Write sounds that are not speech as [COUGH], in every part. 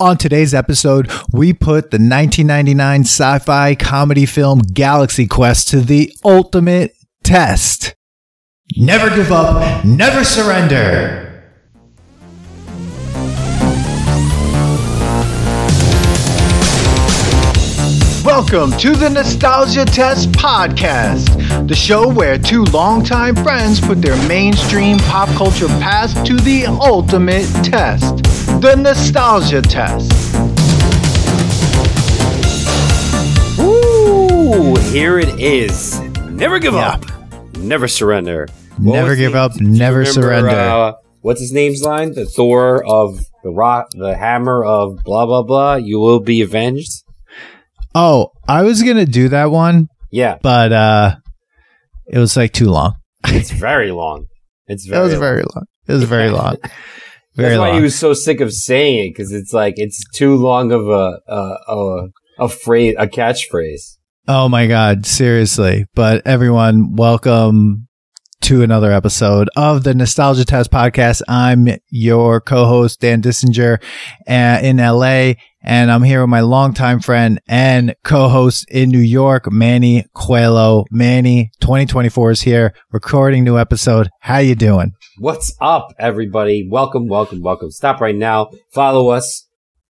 On today's episode, we put the 1999 sci fi comedy film Galaxy Quest to the ultimate test. Never give up, never surrender. Welcome to the Nostalgia Test Podcast, the show where two longtime friends put their mainstream pop culture past to the ultimate test the Nostalgia Test. Ooh, here it is. Never give Yeah. up, never surrender. What Never give the- up, never remember, surrender. Uh, what's his name's line? The Thor of the rock, the hammer of blah blah blah. You will be avenged. Oh, I was going to do that one, Yeah, but uh, it was like too long. it's very long. It's [LAUGHS] It very. was long. very long. It was very [LAUGHS] long. Very That's why long. he was so sick of saying it because it's like it's too long of a a a, a phrase, a catchphrase. Oh my God, seriously. But everyone, welcome to another episode of the Nostalgia Test podcast. I'm your co-host, Dan Dissinger uh, in LA, and I'm here with my longtime friend and co-host in New York, Manny Coelho. Manny, 2024 is here, recording new episode. How you doing? What's up, everybody? Welcome, welcome, welcome. Stop right now. Follow us.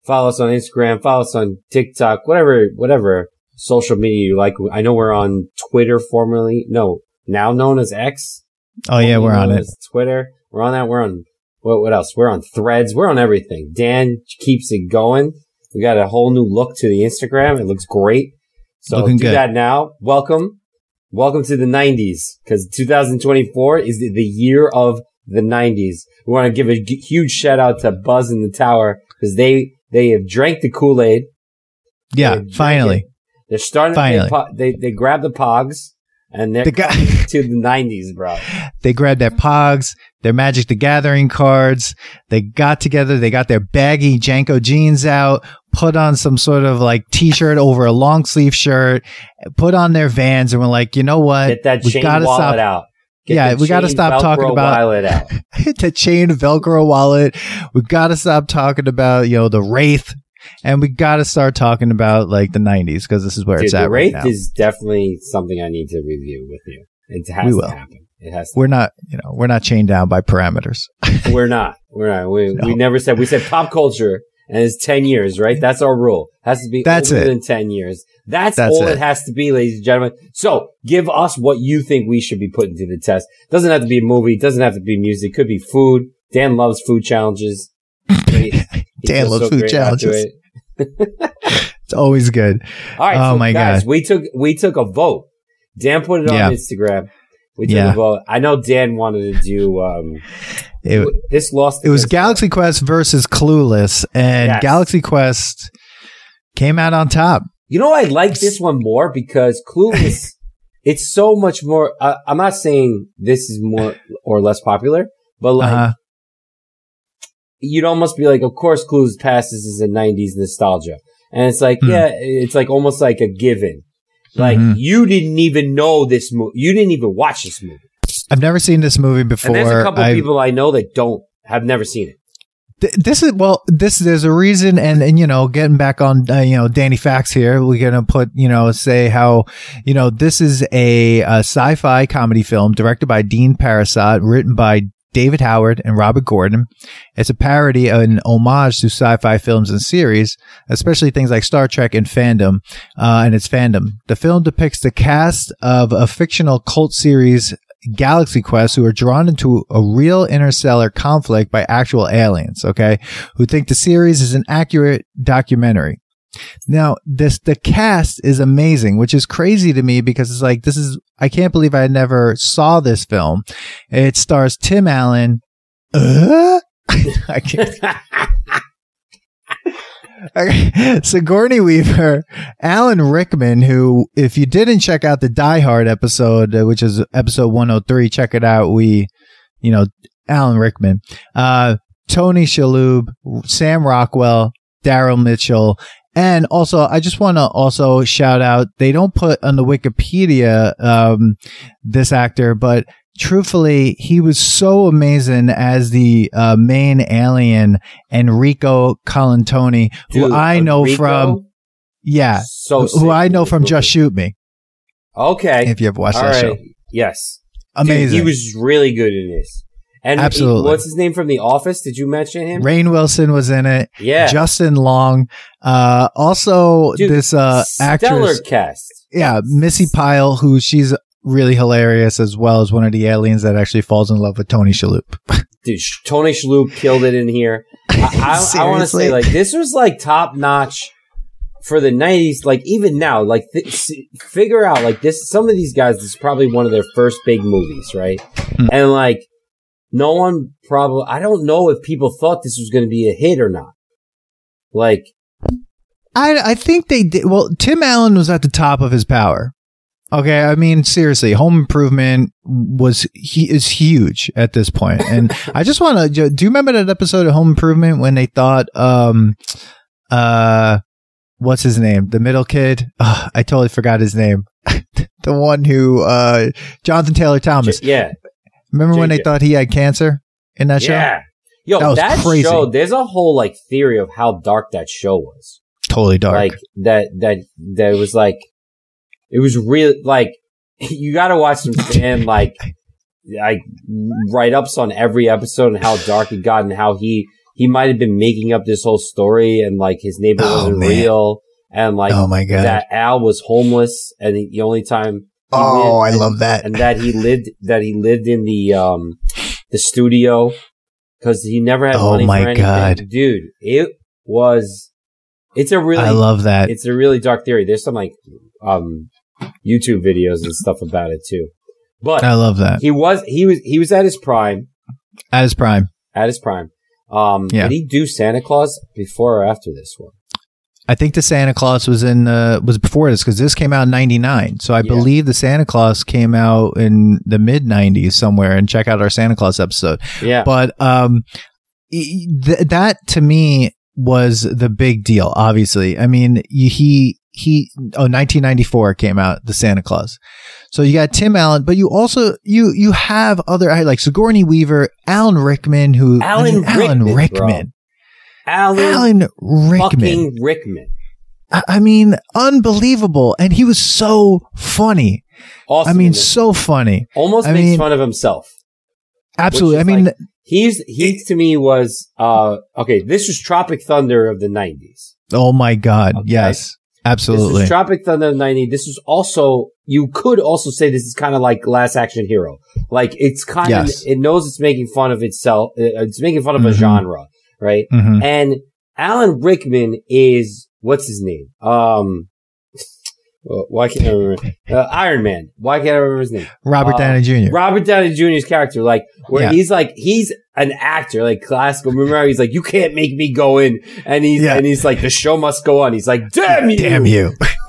Follow us on Instagram. Follow us on TikTok. Whatever, whatever social media you like. I know we're on Twitter, formerly no, now known as X. Oh yeah, we're on it. Twitter. We're on that. We're on what? What else? We're on Threads. We're on everything. Dan keeps it going. We got a whole new look to the Instagram. It looks great. So Looking do good. that now. Welcome. Welcome to the 90s because 2024 is the, the year of the 90s. We want to give a g- huge shout out to Buzzn the Tower because they, they have drank the Kool-Aid. Yeah, They drank finally. They're starting, Finally. They, po- they, they grab the pogs and they're The guy- [LAUGHS] to the 90s, bro. They grabbed their Pogs, their Magic the Gathering cards. They got together. They got their baggy JNCO jeans out, put on some sort of like t-shirt over a long sleeve shirt, put on their Vans, and we're like, you know what? Get that we chain gotta wallet stop out. Get Yeah, we gotta chain stop talking about- [LAUGHS] the chain Velcro wallet. We got to stop talking about you know the Wraith, and we got to start talking about like the '90s because this is where Dude, it's the at Wraith right now. is definitely something I need to review with you. It has We to happen. It has to. we're not, you know, we're not chained down by parameters. [LAUGHS] We're not. We're not. We, No. we never said. We said pop culture, and it's ten years, right? That's our rule. Has to be That's older it. than ten years. That's, That's all it. it. has to be, ladies and gentlemen. So, give us what you think we should be putting to the test. Doesn't have to be a movie. Doesn't have to be music. Could be food. Dan loves food challenges. [LAUGHS] Dan loves food challenges. it. [LAUGHS] It's always good. All right. Oh so my guys, God. We took we took a vote. Dan put it on Yeah. Instagram. We took Yeah. a vote. I know Dan wanted to do um It, this lost. it was Galaxy Quest versus Clueless, and Yes. Galaxy Quest came out on top. You know, I like this one more because Clueless. [LAUGHS] it's so much more. Uh, I'm not saying this is more or less popular, but like Uh-huh. You'd almost be like, of course, Clueless passes is a '90s nostalgia, and it's like, Hmm. yeah, it's like almost like a given. Like Mhm. you didn't even know this movie. You didn't even watch this movie. I've never seen this movie before. And there's a couple I- people I know that don't have never seen it. Th- this is well this there's a reason and and you know getting back on uh, you know danny facts here we're gonna put you know say how you know this is a, a sci-fi comedy film directed by dean parisot written by david howard and robert gordon. It's a parody an homage to sci-fi films and series especially things like star trek and fandom uh, and its fandom. The film depicts the cast of a fictional cult series Galaxy Quest who are drawn into a real interstellar conflict by actual aliens, okay, who think the series is an accurate documentary. Now, this the cast is amazing, which is crazy to me because it's like this is I can't believe I never saw this film. It stars Tim Allen. Uh? [LAUGHS] I can't. [LAUGHS] Okay. Sigourney Weaver, Alan Rickman, who, if you didn't check out the Die Hard episode, uh, which is episode 103, check it out. We, you know, Alan Rickman, uh, Tony Shalhoub, Sam Rockwell, Daryl Mitchell, and also, I just want to also shout out, they don't put on the Wikipedia, um, this actor, but truthfully, he was so amazing as the uh, main alien, Enrico Colantoni, who Dude, I know Enrico, from, yeah, so who I know from Just Shoot Me. Okay. If you have watched All that right. show, Yes. amazing. Dude, he was really good in this. And he- Absolutely. what's his name from The Office? Did you mention him? Rainn Wilson was in it. yeah. Justin Long. Uh, also Dude, this uh, Stellar actress, cast. yeah, Missi Pyle, who she's really hilarious as well as one of the aliens that actually falls in love with Tony Shalhoub. [LAUGHS] Dude, Tony Shalhoub killed it in here. I, I, I want to say, like, this was like top notch for the '90s. Like, even now, like, th- figure out like this. Some of these guys, this is probably one of their first big movies, right? Hmm. And like, no one probably. I don't know if people thought this was going to be a hit or not. Like, I I think they did. Well, Tim Allen was at the top of his power. Okay, I mean seriously, Home Improvement was he is huge at this point, and [LAUGHS] I just want to. Do you remember that episode of Home Improvement when they thought, um, uh, what's his name, the middle kid? Ugh, I totally forgot his name. [LAUGHS] the one who, uh, Jonathan Taylor Thomas. yeah, Remember when they thought he had cancer in that show? yeah. Yo, That that, crazy. show. There's a whole like theory of how dark that show was. Totally dark. like that that that was like it was real like [LAUGHS] you got to watch some [LAUGHS] fan like like write ups on every episode and how dark it got and how he he might have been making up this whole story and like his neighbor Oh, wasn't man. real and like oh my god! that Al was homeless and the, only time oh, I love that. and that he lived that he lived in the um the studio because he never had Oh money my for anything. God. dude it was it's a really I love that. it's a really dark theory. There's some like um YouTube videos and stuff about it too. But I love that. he was he was he was at his prime At his Prime. at his prime. Um, Yeah. did he do Santa Claus before or after this one? I think the Santa Claus was in uh, was before this because this came out in '99. So I Yeah. believe the Santa Claus came out in the mid '90s somewhere. And check out our Santa Claus episode. Yeah, But um, th- that to me was the big deal. Obviously, I mean he he oh 1994 came out the Santa Claus. So you got Tim Allen, but you also you you have other like Sigourney Weaver, Alan Rickman, who I Alan mean, Alan Rickman, Rickman, Alan, Alan Rickman. fucking Rickman. I I mean, unbelievable. And he was so funny. Awesome. I mean, so funny. almost I makes mean- fun of himself. Absolutely. I mean, like- He's he to me was uh okay. This was Tropic Thunder of the '90s. oh my God. Okay. Yes. This Absolutely. is Tropic Thunder of the '90s. This is also you could also say this is kind of like Last Action Hero. Like it's kind Yes. of it knows it's making fun of itself. uh, It's making fun of a Mhm. genre, right? Mhm. And Alan Rickman is what's his name? Um, well, why can't I remember? [LAUGHS] Uh, Iron Man. Why can't I remember his name? Robert uh, Downey Jr. Robert Downey Jr.'s character, like where Yeah. he's like he's an actor, like classical. Remember, he's like, "You can't make me go in," and he's Yeah. and he's like, "The show must go on." He's like, "Damn you, Damn you. [LAUGHS] [LAUGHS]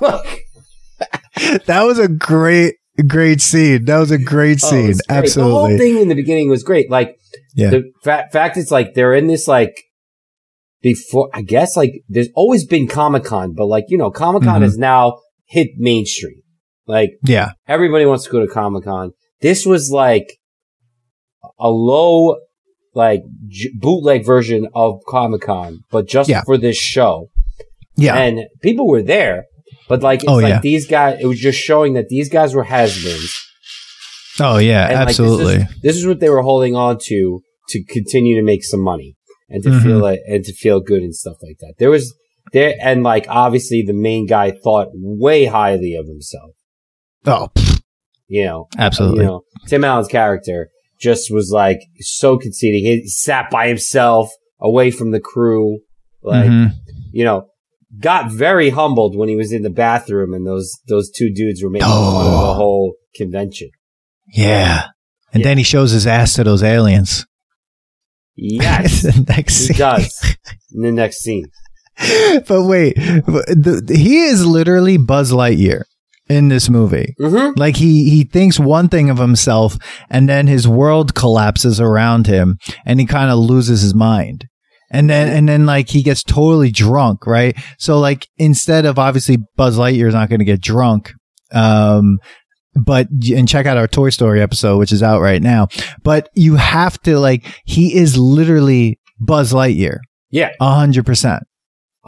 that was a great, great scene. That was a great Oh, scene. it's great. The whole thing in the beginning was great. Like Yeah. the fa- fact it's like they're in this like before. I guess like there's always been Comic Con, but like you know, Comic Con Mhm. has now hit mainstream. Like yeah. everybody wants to go to Comic Con. This was like a low, like j- bootleg version of Comic Con, but just Yeah. for this show. Yeah. And people were there, but like it's Oh, like yeah. these guys. It was just showing that these guys were has-beens. oh, yeah. And, like, this is- absolutely. this is what they were holding on to to continue to make some money and to Mhm. feel like and to feel good and stuff like that. There was there and like obviously the main guy thought way highly of himself. oh, You know, absolutely. you know, Tim Allen's character just was like so conceited. He sat by himself away from the crew, like Mhm. you know, got very humbled when he was in the bathroom and those those two dudes were making fun of Oh. the whole convention. Yeah. And Yeah. then he shows his ass to those aliens. Yes, [LAUGHS] the next he scene. does. In the next scene. [LAUGHS] but wait, but the, he is literally Buzz Lightyear in this movie. Mm-hmm. Like he he thinks one thing of himself, and then his world collapses around him, and he kind of loses his mind. And then and then like he gets totally drunk, right? So like instead of obviously Buzz Lightyear is not going to get drunk, um, but and check out our Toy Story episode, which is out right now. But you have to like he is literally Buzz Lightyear, Yeah. a hundred percent,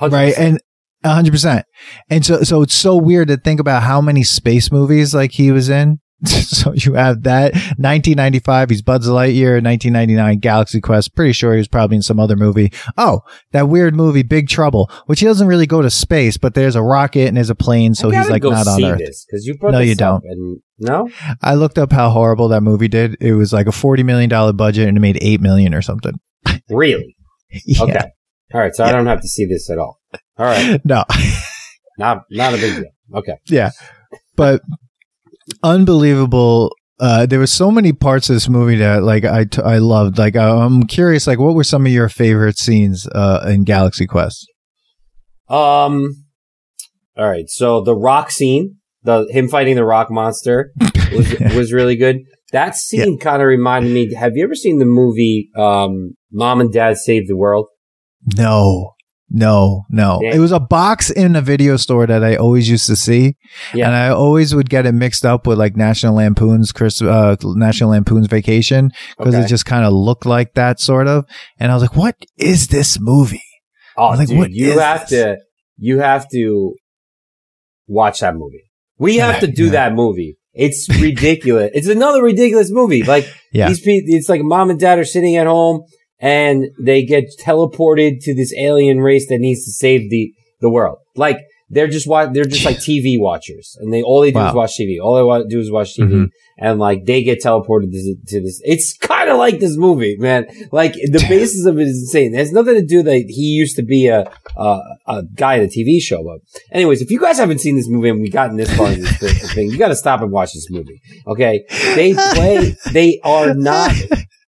right? And a hundred percent. And so so it's so weird to think about how many space movies like he was in. [LAUGHS] so you have that 1995 he's Buzz Lightyear 1999 Galaxy Quest pretty sure he was probably in some other movie oh that weird movie Big Trouble which he doesn't really go to space but there's a rocket and there's a plane so he's like not on earth because you No, you don't. And no, I looked up how horrible that movie did it was like a 40 million dollar budget and it made 8 million or something [LAUGHS] really? yeah. Okay. All right. So I don't have to see this at all. All right. [LAUGHS] no Not not a big deal. Okay. yeah but unbelievable uh, there were so many parts of this movie that like I, t- I loved like uh, i'm curious like what were some of your favorite scenes uh, in galaxy quest Um. All right. So the rock scene, the him fighting the rock monster, was [LAUGHS] was really good. That scene kind of reminded me. Have you ever seen the movie um, "Mom and Dad Save the World"? no no no Yeah. it was a box in a video store that i always used to see Yeah. and i always would get it mixed up with like national lampoon's chris uh, national lampoon's vacation because Okay. it just kind of looked like that sort of and i was like what is this movie Oh, like, dude, what you have this? to, you have to watch that movie. We have to do that movie. It's ridiculous. it's another ridiculous movie. Like [LAUGHS] Yeah. these people, it's like mom and dad are sitting at home and they get teleported to this alien race that needs to save the the world. Like they're just wa- they're just like [LAUGHS] TV watchers, and they all they do is watch TV. All they to do is watch TV, Mhm. and like they get teleported to, to this. It's kind of like this movie, man. Like the basis of it is insane. It has nothing to do that he used to be a a, a guy in a TV show. But anyways, if you guys haven't seen this movie and we gotten this far in this thing, [LAUGHS] you got to stop and watch this movie. Okay, they play. They are not. [LAUGHS]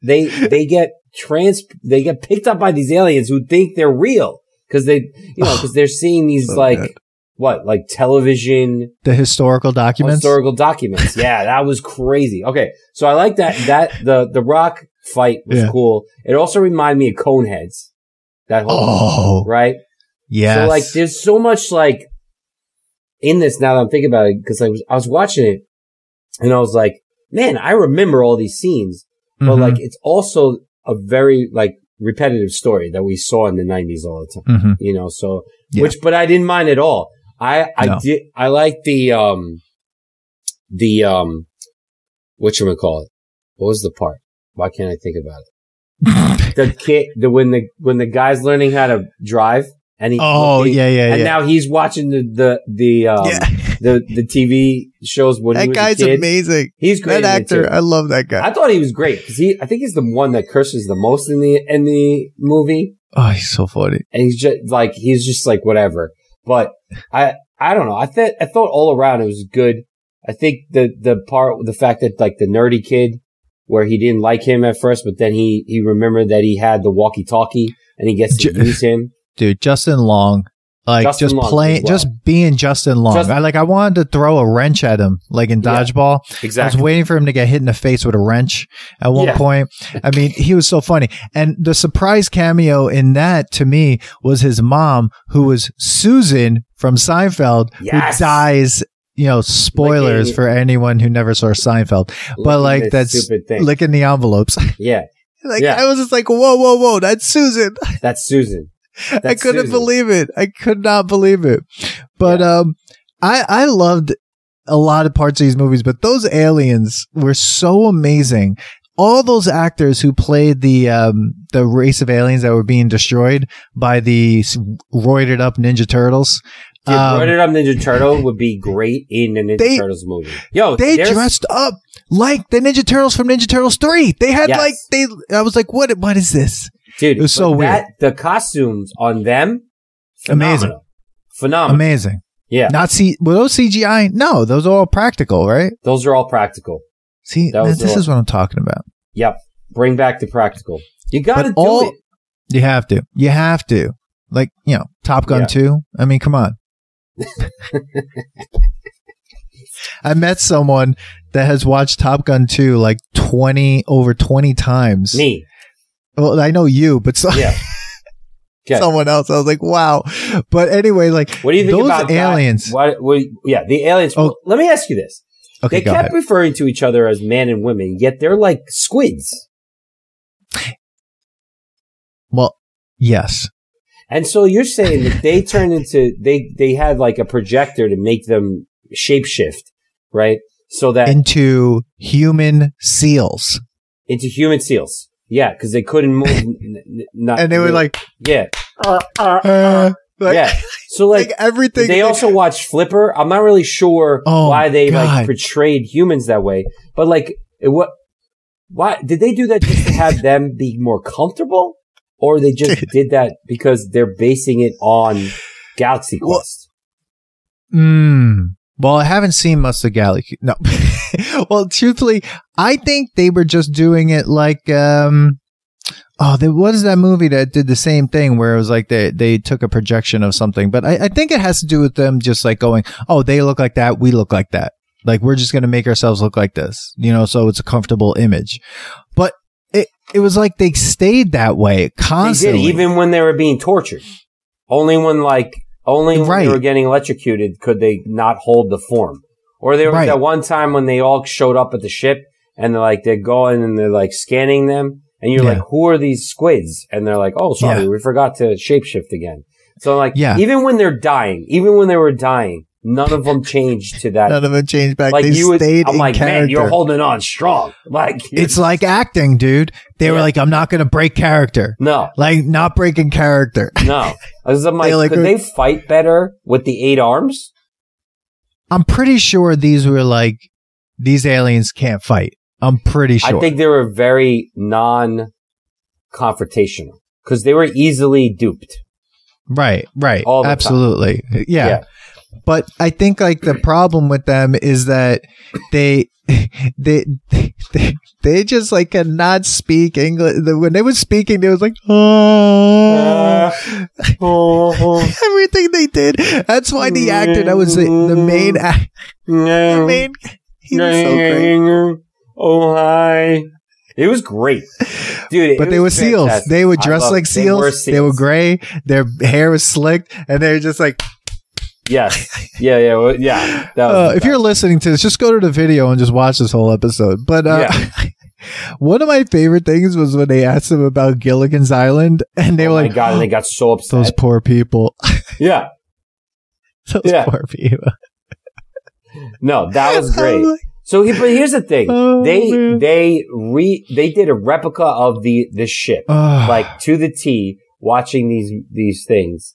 They they get trans. They get picked up by these aliens who think they're real because they you know [SIGHS] because they're seeing these So like. good. What like television the historical documents historical documents. Yeah, that was crazy. Okay, so I like that. That the the rock fight was Yeah. cool. It also reminded me of Coneheads. That whole oh right. Yeah. So like, there's so much like in this now that I'm thinking about it because I was I was watching it and I was like, man, I remember all these scenes, but Mhm. like it's also a very like repetitive story that we saw in the 90s all the time. Mhm. You know, so Yeah. which but I didn't mind at all. I I No. did I like the um the um what you call it? What was the part? Why can't I think about it? [LAUGHS] The kid, the when the when the guy's learning how to drive and he oh looking- yeah yeah and yeah now he's watching the the the um, yeah the the TV shows when he that guy's amazing He's great. that actor i love that guy I thought he was great because he. I think he's the one that curses the most in the in the movie, oh he's so funny and he's just like he's just like whatever. But I I don't know. I thought I thought all around it was good. I think the the part the fact that like the nerdy kid where he didn't like him at first, but then he he remembered that he had the walkie talkie and he gets to use him. Dude justin long like Justin just Long playing well. just being justin long I, like i wanted to throw a wrench at him like in Yeah, exactly. I was waiting for him to get hit in the face with a wrench at one Yeah. point. I mean, he was so funny. And the surprise cameo in that to me was his mom, who was Susan from Seinfeld, Yes. who dies. You know, spoilers Licking- for anyone who never saw Seinfeld, but like that's stupid thing. licking the envelopes. [LAUGHS] yeah, like Yeah. I was just like, whoa, whoa, whoa, that's Susan. [LAUGHS] that's Susan. [LAUGHS] I couldn't Susan. believe it. I could not believe it. But um I I loved a lot of parts of these movies, but those aliens were so amazing. All those actors who played the um the race of aliens that were being destroyed by the roided up Ninja Turtles. Dude, Um, Roided Up Ninja Turtle would be great in the Ninja They- Turtles movie. Yo, they dressed up like the Ninja Turtles from Ninja Turtles 3. They had Yes. like they I was like what what is this? Dude. it was so but weird. That, the costumes on them, Amazing. phenomenal. phenomenal. Amazing. Yeah, Not C were those CGI? No, those are all practical, right? those are all practical. See, That was this is what I'm talking about. Yep, bring back the practical. You got to do all- it. You have to. You have to. Like, you know, Top Gun Yeah. 2. I mean, come on. [LAUGHS] I met someone that has watched Top Gun 2 like 20 over 20 times. Me, Well, I know you, but so, yeah. [LAUGHS] Okay. someone else. I was like, wow. But anyway, like What do you think those about aliens. What, what? Yeah, the aliens. Oh. Let me ask you this: Okay, they kept ahead. referring to each other as man and women, yet they're like squids. Well, yes. And so you're saying that they turned into they they had like a projector to make them shapeshift, right? So that Into human seals. into human seals. Yeah, because they couldn't move. [LAUGHS] n- n- not, And they were like, yeah, [LAUGHS] uh, like, yeah. So like, like everything. they also watched Flipper. I'm not really sure Oh, why they like portrayed humans that way, but like, it, what? Why did they do that just to have [LAUGHS] them be more comfortable, or they just did that because they're basing it on Galaxy Well- Quest? Mm. Well, I haven't seen much of Galaxy. No. [LAUGHS] well, truthfully, I think they were just doing it like, um, oh, there was that movie that did the same thing where it was like they, they took a projection of something, but I, I think it has to do with them just like going, oh, they look like that. We look like that. Like we're just going to make ourselves look like this, you know, so it's a comfortable image. But it, it was like they stayed that way They did constantly. even when they were being tortured. Only when like only when Right. they were getting electrocuted could they not hold the form. Or there was Right. that one time when they all showed up at the ship and they're like they're going and they're like scanning them and you're Yeah. like, Who are these squids? And they're like, Oh, sorry, Yeah. we forgot to shapeshift again. So like Yeah. even when they're dying, even when they were dying, none of them changed to that. None of them changed back. like they you would, stayed I'm in like, character. man, you're holding on strong. [LAUGHS] Like It's like acting, dude. They were like, I'm not going to break character. no, Like, not breaking character. no. [LAUGHS] I was I'm like, like, could they fight better with the eight arms? I'm pretty sure these were like, these aliens can't fight. I'm pretty sure. I think they were very non-confrontational because they were easily duped. right, right. All. Absolutely. Yeah. Yeah. But I think like the problem with them is that they, [LAUGHS] they, they, they just like cannot speak English. When they were speaking, they was like, oh. [LAUGHS] everything they did. That's why the actor that was the, the main actor, the main, he was so great. Oh hi! It was great, dude. But they were was seals. They were dressed like it. They were seals. They were gray. Their hair was slicked, and they're just like. Yes, yeah, yeah, well, yeah. Uh, if you're listening to this, just go to the video and just watch this whole episode. But uh, [LAUGHS] one of my favorite things was when they asked them about Gilligan's Island, and they oh were my like, god, and they got so upset. "Those poor people. [LAUGHS] yeah, Those Yeah. poor people." no, that was [LAUGHS] great. like, So, he- but here's the thing: [LAUGHS] Oh, they man. they re they did a replica of the the ship. [SIGHS] Like to the T watching these these things.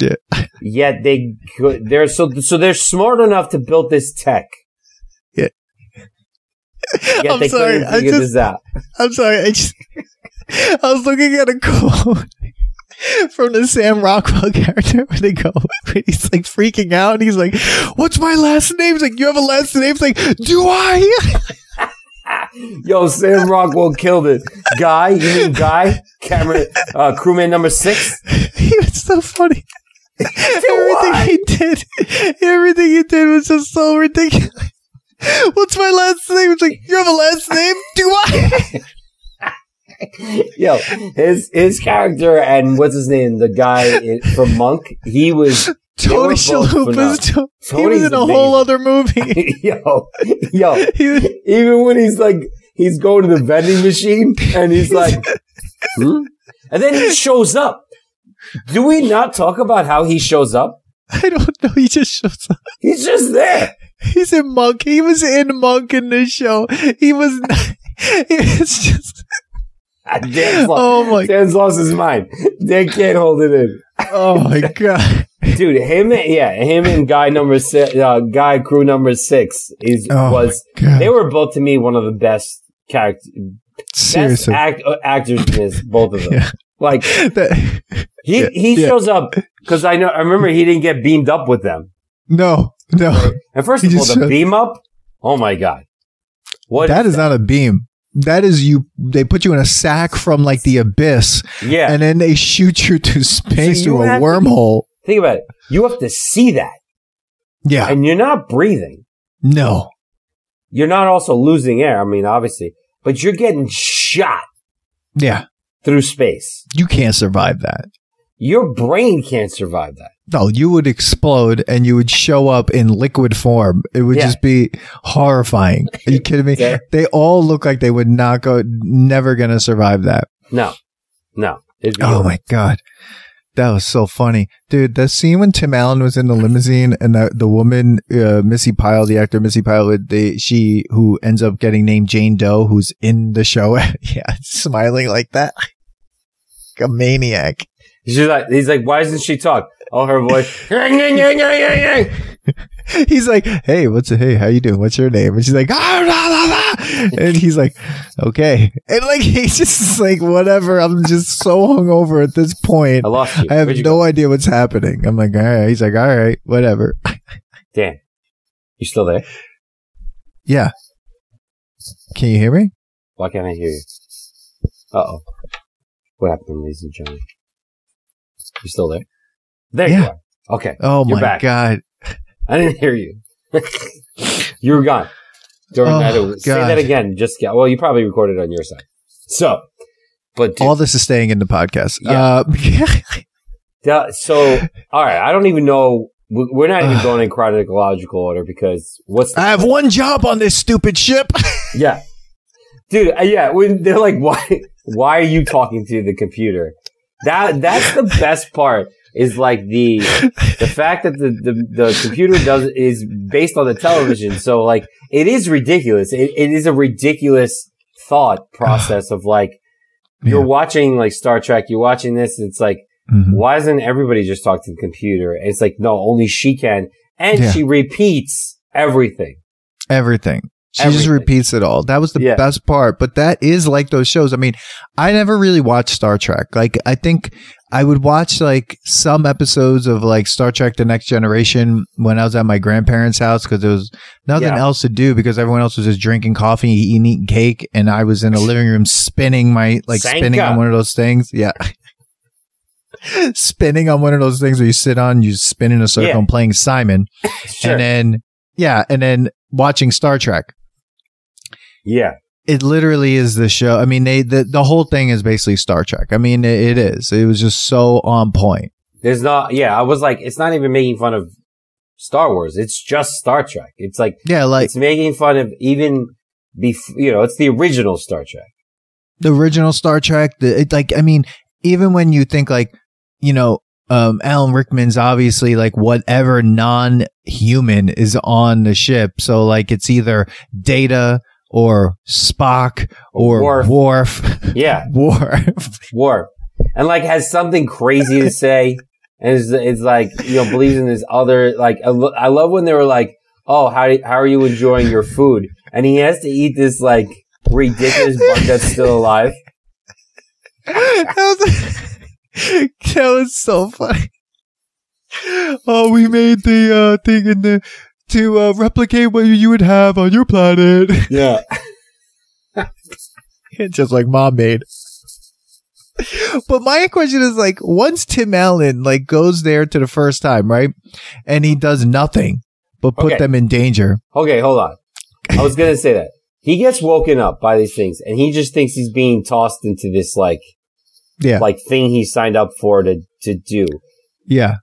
Yeah. Yet they could they're so so they're smart enough to build this tech. Yeah. I'm sorry, I just-. I'm sorry. I just I was looking at a quote from the Sam Rockwell [LAUGHS] character where they go [LAUGHS] he's like freaking out and he's like, "What's my last name?" He's like, "You have a last name?" He's like, "Do I?" [LAUGHS] Yo, Sam Rockwell killed it. Guy, you mean Guy? Camera uh, crewman number six? he was so funny. everything he did, everything he did was just so ridiculous. [LAUGHS] What's my last name? It's like, you have a last name? Do I? [LAUGHS] Yo, his his character and what's his name? The guy in, from Monk. He was Tony Shalhoub he was in a amazing. whole other movie. [LAUGHS] yo, yo. Was- Even when he's like, he's going to the vending machine and he's like, hmm? and then he shows up. Do we not talk about how he shows up? I don't know. He just shows up. He's just there. He's in Monk. He was in Monk in this show. He was. Not, [LAUGHS] was just. Dan's, lo- Oh my. Dan's lost his mind. Dan can't hold it in. Oh my [LAUGHS] god. Dude, him, and- yeah, him and guy number six, uh, guy crew number six is, Oh was, they were both to me one of the best characters, best Seriously. act, uh, actors in this, both of them. [LAUGHS] Yeah. Like, That- he, Yeah, he yeah. shows up, cause I know, I remember he didn't get beamed up with them. no. No. And first [LAUGHS] He of all, the beam up, oh my god. What that is not a beam. That is you. They put you in a sack from like the abyss, yeah. and then they shoot you to space So you through a have to- wormhole. Think about it. You have to see that. Yeah. And you're not breathing. No. You're not also losing air. I mean, obviously, but you're getting shot Yeah. through space. You can't survive that. Your brain can't survive that. No, you would explode and you would show up in liquid form. It would Yeah. just be horrifying. Are you kidding me? [LAUGHS] Yeah. They all look like they would not go, never going to survive that. No, no. Oh my God. That was so funny. Dude, the scene when Tim Allen was in the limousine and the, the woman, uh, Missi Pyle, the actor Missi Pyle, the, she who ends up getting named Jane Doe, who's in the show. [LAUGHS] yeah, smiling like that. Like a maniac. She's like, he's like, why doesn't she talk? Oh, her voice. [LAUGHS] [LAUGHS] He's like, "Hey, what's hey? How you doing? What's your name?" And she's like, "Ah, la, la, la." and he's like, "Okay," and like [LAUGHS] he's just like, "Whatever." I'm just so hungover at this point. I lost you. I have you no go? idea what's happening. I'm like, "All right." He's like, "All right, whatever." Dan, you still there? Yeah. Can you hear me? Why can't I hear you? Uh oh. What happened, ladies and gentlemen? You still there? There you Yeah. are. Okay. Oh You're my back. god. [LAUGHS] I didn't hear you. [LAUGHS] you were gone. During Oh, that, say God. that again. Just yeah. well, you probably recorded on your side. So, but dude, All this is staying in the podcast. Yeah. Uh, [LAUGHS] so, all right. I don't even know. we- We're not even going in chronological order because what's the I have one job on this stupid ship. Yeah. Dude, uh, yeah, when they're like, why, why are you talking to the computer? That, that's the best part is like the, the fact that the, the, the computer does, is based on the television. So like, it is ridiculous. It, it is a ridiculous thought process of like, [SIGHS] you're Yeah. watching like Star Trek, you're watching this, and it's like, Mhm. why doesn't everybody just talk to the computer? And it's like, no, only she can. And Yeah. she repeats everything. Everything. She just repeats it all. That was the Yeah. best part. But that is like those shows. I mean, I never really watched Star Trek. Like, I think I would watch like some episodes of like Star Trek The Next Generation when I was at my grandparents' house because there was nothing Yeah. else to do because everyone else was just drinking coffee, eating, eating cake. And I was in the living room spinning my, like, spinning on one of those things. Yeah. [LAUGHS] spinning on one of those things where you sit on, you spin in a circle Yeah. and playing Simon. Sure. And then, yeah. And then watching Star Trek yeah. it literally is the show. I mean, they the, the whole thing is basically Star Trek. I mean, it, it is. It was just so on point. There's not, yeah, I was like, it's not even making fun of Star Wars. It's just Star Trek. It's like, Yeah, like it's making fun of even bef- you know, it's the original Star Trek. the original Star Trek. The it, like, I mean, even when you think like, you know, um, Alan Rickman's obviously like whatever non-human is on the ship. So like, it's either Data or Spock or Worf. Worf. Yeah, [LAUGHS] Worf. Warp. And like has something crazy to say. And it's, it's like, you know, believes in this other, like, I, lo- I love when they were like, oh, how, do, how are you enjoying your food? And he has to eat this like ridiculous bug that's still alive. [LAUGHS] that, was, [LAUGHS] that was so funny. Oh, we made the uh, thing in the to uh, replicate what you would have on your planet, [LAUGHS] Yeah. just like mom made. But my question is like, once Tim Allen like goes there to the first time, right, and he does nothing but put Okay. them in danger. Okay, hold on. I was gonna say that. He gets woken up by these things and he just thinks he's being tossed into this like, Yeah, like thing he signed up for to, to do. yeah,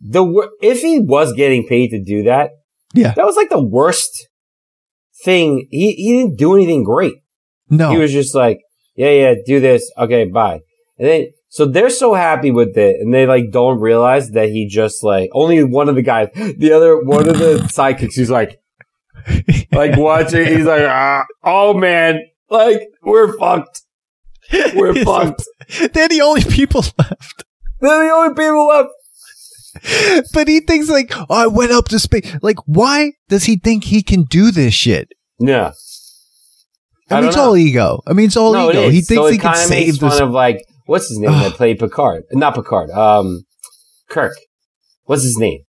The, if he was getting paid to do that, Yeah. that was like the worst thing. He, he didn't do anything great. no, He was just like, yeah, yeah, do this. Okay, bye. And then, so they're so happy with it and they like don't realize that he just like, only one of the guys, the other, one of the [LAUGHS] sidekicks, he's like, like [LAUGHS] watching, he's like, ah, oh man, like, we're fucked. We're [LAUGHS] fucked. They're the only people left. They're the only people left. [LAUGHS] But he thinks like, oh, I went up to space. Like, why does he think he can do this shit? Yeah. I, I mean, it's know. all ego. I mean, it's all no, ego. is. He thinks so he can save this. fun of like, what's his name that [SIGHS] played Picard? Not Picard. Um, Kirk. What's his name?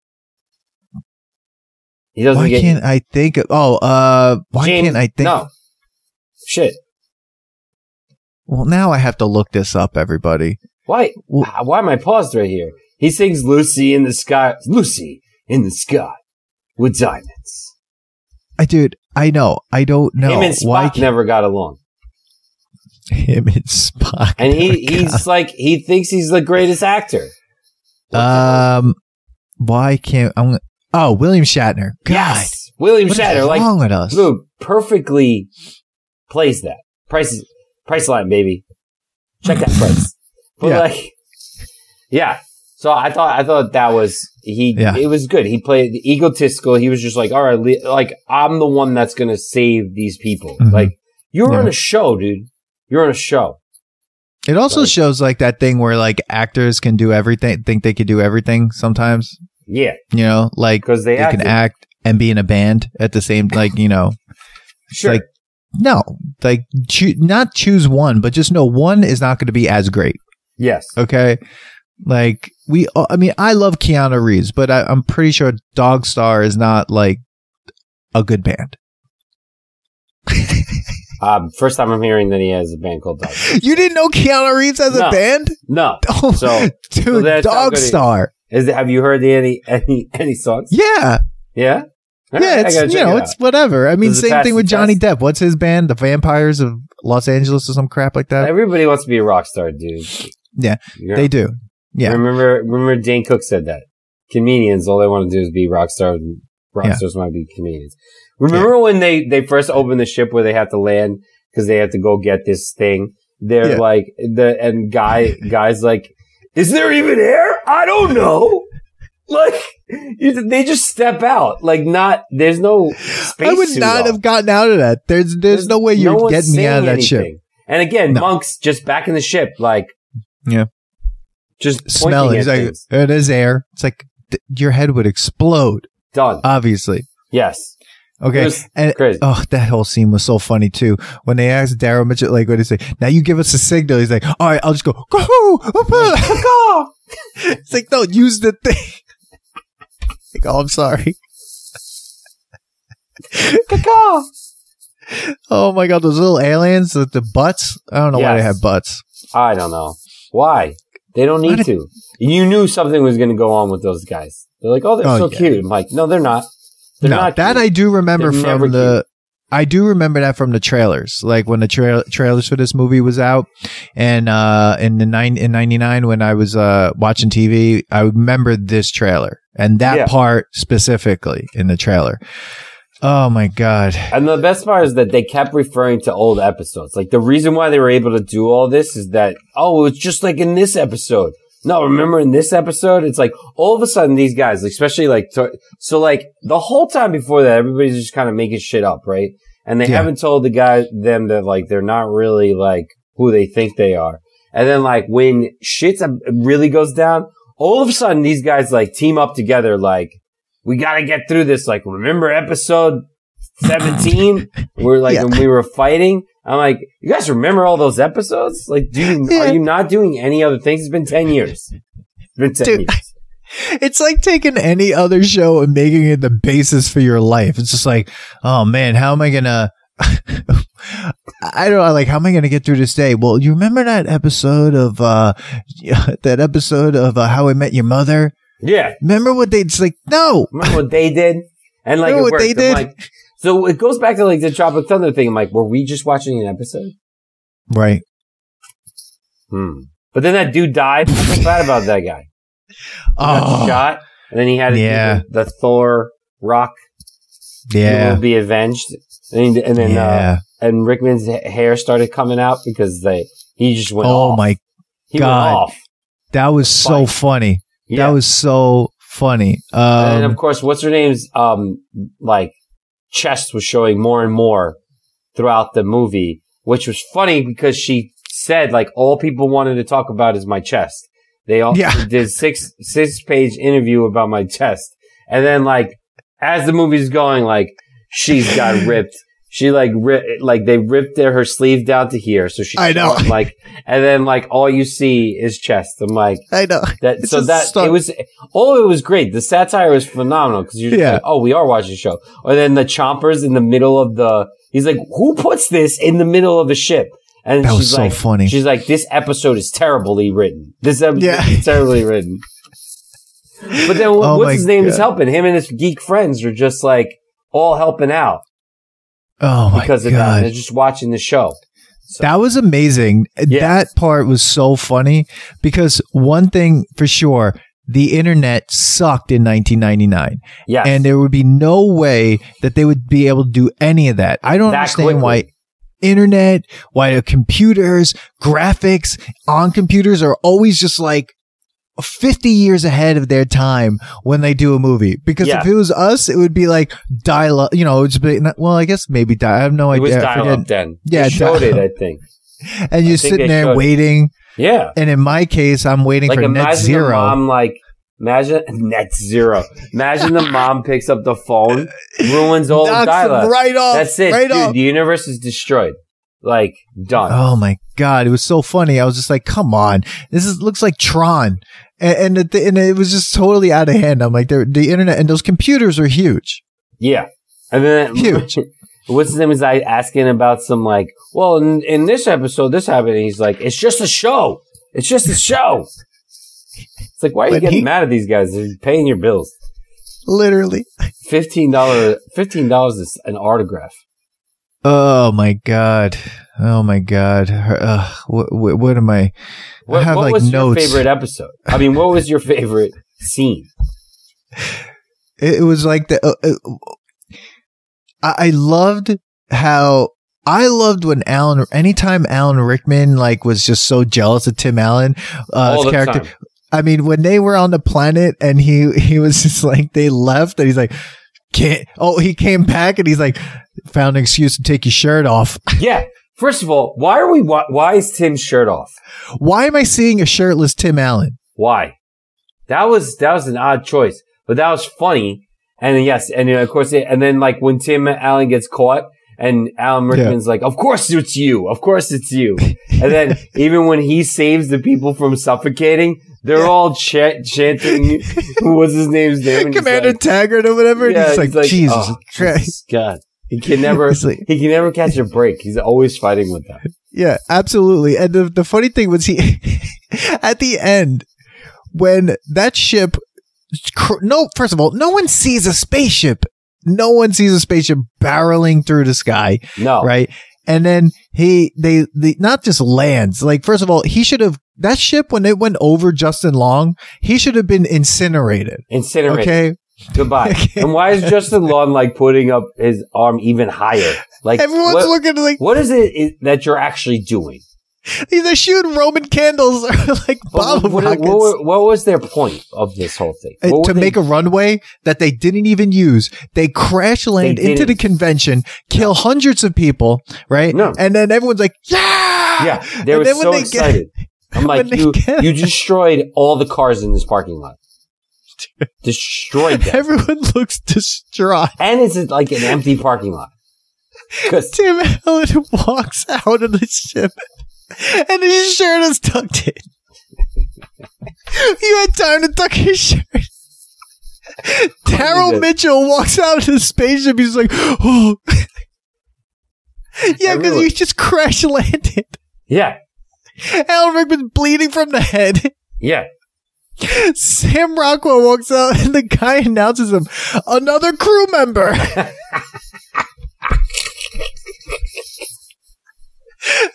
He doesn't why get can't I think? Of, oh, uh, why James- can't I think? No. Shit. Well, now I have to look this up. Everybody. Why? Well- why am I paused right here? He sings Lucy in the sky. Lucy in the sky with diamonds. I dude, I know. I don't know Him and why Spock never got along. him and Spock. And he, he's like, he thinks he's the greatest actor. um, why can't I'm? Oh, William Shatner. God, Yes, William what is Shatner. Like, wrong with us? dude, perfectly plays that. Price price line, baby. Check that price. [LAUGHS] But Yeah. like, yeah. So I thought I thought that was he. Yeah. It was good. He played egotistical. He was just like, all right, like I'm the one that's gonna save these people. Mhm. Like you're on a show, dude. You're on a show. It also Like- shows like that thing where like actors can do everything, think they could do everything sometimes. Yeah, You know, like because they, they can act and be in a band at the same, like you know, [LAUGHS] Sure. like no, like choo- not choose one, but just know one is not going to be as great. yes. Okay. Like we, I mean, I love Keanu Reeves, but I, I'm pretty sure Dog Star is not like a good band. [LAUGHS] Um, first time I'm hearing that he has a band called Dog. You didn't know Keanu Reeves has No. a band? No. [LAUGHS] Oh, So- dude, how Dog good he is. Star. Is it, have you heard any [LAUGHS] any any songs? Yeah, Yeah. All yeah, right, I you know, it it's whatever. I mean, Does same thing with Johnny test? Depp. What's his band? The Vampires of Los Angeles or some crap like that. Everybody wants to be a rock star, dude. Yeah, know? They do. Yeah, Remember, remember, Dane Cook said that comedians all they want to do is be rock stars. and Rock Yeah. stars want to be comedians. Remember when they they first opened the ship where they had to land because they had to go get this thing. They're Yeah. like the and guy [LAUGHS] guys like, is there even air? I don't know. Like you, they just step out. Like not there's no space. I would not have gotten out of that. There's there's, no way you're one's getting me out of that ship. And again, No. monks just back in the ship, like Yeah. Just Smell it. He's like, things. it is air. It's like th- your head would explode. Done. Obviously. yes. Okay. And crazy. oh, that whole scene was so funny too. When they asked Daryl Mitchell, like, what did he say? Now you give us a signal. He's like, all right, I'll just go. Go. [LAUGHS] it's like, no, use the thing. [LAUGHS] like, oh, I'm sorry. [LAUGHS] Oh my god, those little aliens with the butts. I don't know why they have butts. I don't know why they don't need to. You knew something was going to go on with those guys. They're like, oh, they're Oh, so yeah. cute. I'm like, no, they're not. They're no, not. that cute. I do remember They're from the. I do remember that from the trailers, like when the tra- trailers for this movie was out, and uh, in the nine in '99 when I was uh, watching TV, I remember this trailer and that Yeah. part specifically in the trailer. Oh my god! And the best part is that they kept referring to old episodes. Like the reason why they were able to do all this is that, oh, it's just like in this episode. No, remember in this episode, it's like all of a sudden these guys, like, especially like, so like the whole time before that, everybody's just kind of making shit up, right? And they Yeah. haven't told the guy, them that like they're not really like who they think they are. And then like when shit really goes down, all of a sudden these guys like team up together, like, we gotta get through this. Like, remember episode 17? [LAUGHS] We're like, Yeah. when we were fighting. I'm like, you guys remember all those episodes? Like, do you, Yeah. are you not doing any other things? It's been 10 years. It's been 10 Dude. years. [LAUGHS] It's like taking any other show and making it the basis for your life. It's just like, oh man, how am I gonna? [LAUGHS] I don't know. Like, how am I gonna get through this day? Well, you remember that episode of uh that episode of uh, How I Met Your Mother? Yeah. Remember what they? It's like, no, Remember what they did? And like, what they. I'm did? like- so it goes back to like the Tropic Thunder thing. I'm like, were we just watching an episode? right? Hmm. But then that dude died. I feel bad about that guy. He Oh, shot. And then he had Yeah. the, the Thor rock. He yeah, will be avenged. And, and then, uh, and Rickman's hair started coming out because they he just went Oh off. my, he God. went off. that was so funny. Yeah. That was so funny. and Um, of course, what's her name's um like chest was showing more and more throughout the movie, which was funny because she said like all people wanted to talk about is my chest. They all Yeah. [LAUGHS] did six six page interview about my chest, and then like as the movie's going, like she's got [LAUGHS] ripped. She like ri- like they ripped their, her sleeve down to here, so she I know. like, and then like all you see is chest. I'm like, I know. that It's so that stuck. it was all of it was great. The satire was phenomenal because you're Yeah. like, oh, we are watching the show. Or then the chompers in the middle of the. He's like, who puts this in the middle of the ship? And That she's was so like, funny. she's like, this episode is terribly written. This episode Yeah. is [LAUGHS] terribly written. But then [LAUGHS] Oh what's his name is helping him and his geek friends are just like all helping out Oh my because of that. god. They're just watching the show. So- That was amazing. Yeah. That part was so funny because one thing for sure, the internet sucked in 1999. Yeah. And there would be no way that they would be able to do any of that. I don't That understand quickly. why internet, why computers, graphics on computers are always just like 50 years ahead of their time when they do a movie. Because Yeah. if it was us, it would be like dial up, you know, it's well, I guess maybe dial. I have no it was idea. I dial forget. up then. Yeah, They showed it. I think. [LAUGHS] And you're think sitting there showed it. waiting. Yeah. And in my case, I'm waiting Like for net the zero. mom like imagine [LAUGHS] net zero. Imagine the mom picks up the phone, ruins all the Knocks them dial-up. right off. That's it, Right dude. off. The universe is destroyed. Like done. Oh my god, it was so funny. I was just like, "Come on, this is looks like Tron," and and, and it was just totally out of hand. I'm like, "The internet and those computers are huge." Yeah. And then Huge. [LAUGHS] what's his name is I asking about some like, well, in, in this episode, this happened. And he's like, it's just a show. It's just a show. It's like, why are you But getting he- mad at these guys? They're paying your bills. Literally. Fifteen dollar, fifteen dollars is an autograph. Oh my god. Oh my god. Uh, what, what, what am I? What, I have what like was notes. your favorite episode? I mean, what was your favorite scene? [LAUGHS] It, it was like the. Uh, uh, I, I loved how. I loved when Alan, anytime Alan Rickman like was just so jealous of Tim Allen, uh, his character. time. I mean, when they were on the planet and he he was just like they left and he's like, can't. Oh, he came back and he's like, found an excuse to take your shirt off. [LAUGHS] Yeah. First of all, why are we? Why, why is Tim's shirt off? Why am I seeing a shirtless Tim Allen? Why? That was that was an odd choice, but that was funny. And yes, and of course, it, and then like when Tim Allen gets caught, and Alan Rickman's like, "Of course it's you. Of course it's you." [LAUGHS] and then even when he saves the people from suffocating, they're all ch- chanting, [LAUGHS] "What's his name's name?" And Commander like- Taggart or whatever. and he's like, Jesus "Oh, Christ. God. He can [LAUGHS] never, like- he can never catch a break. He's always fighting with them. Yeah, absolutely. And the, the funny thing was he, [LAUGHS] at the end, when that ship, cr- no, first of all, no one sees a spaceship. No one sees a spaceship barreling through the sky, No, right? And then he, they, they, not just lands. Like, first of all, he should have, that ship, when it went over Justin Long, he should have been incinerated. Incinerated. Okay. Goodbye. [LAUGHS] And why is Justin Long like putting up his arm even higher? Like Everyone's what, looking like, what is it that you're actually doing? They're shooting Roman candles [LAUGHS] or like bottle what, what, what- what was their point of this whole thing? Uh, to were they- make a runway that they didn't even use. They crash land They into the convention, kill hundreds of people, right? No. And then everyone's like, yeah! yeah, they And were so they get- excited. [LAUGHS] I'm like, you get- you [LAUGHS] destroyed all the cars in this parking lot. destroyed them, Everyone looks distraught. and it's like an empty parking lot. Tim Allen walks out of the ship [LAUGHS] and his shirt is tucked in. [LAUGHS] you had time to tuck his shirt. [LAUGHS] Daryl. Mitchell walks out of the spaceship. He's like, oh. yeah, because you just crash landed. yeah, Alan Rickman's bleeding from the head. yeah. Sam Rockwell walks out and the guy announces him, another crew member.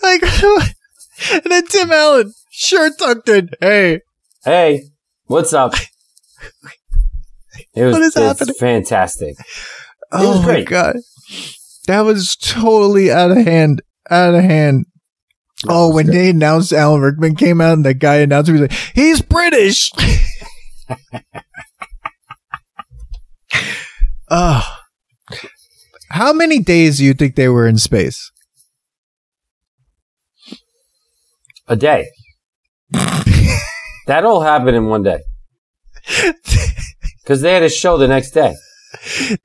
like, and then Tim Allen, shirt tucked in. Hey, Hey, what's up? It was, What is it's happening? fantastic. oh was my god, that was totally out of hand. Out of hand. Oh, when they announced Alan Rickman came out and the guy announced him, he's like, he's British. oh. [LAUGHS] How many days do you think they were in space? A day. [LAUGHS] that all happened in one day. Because they had a show the next day.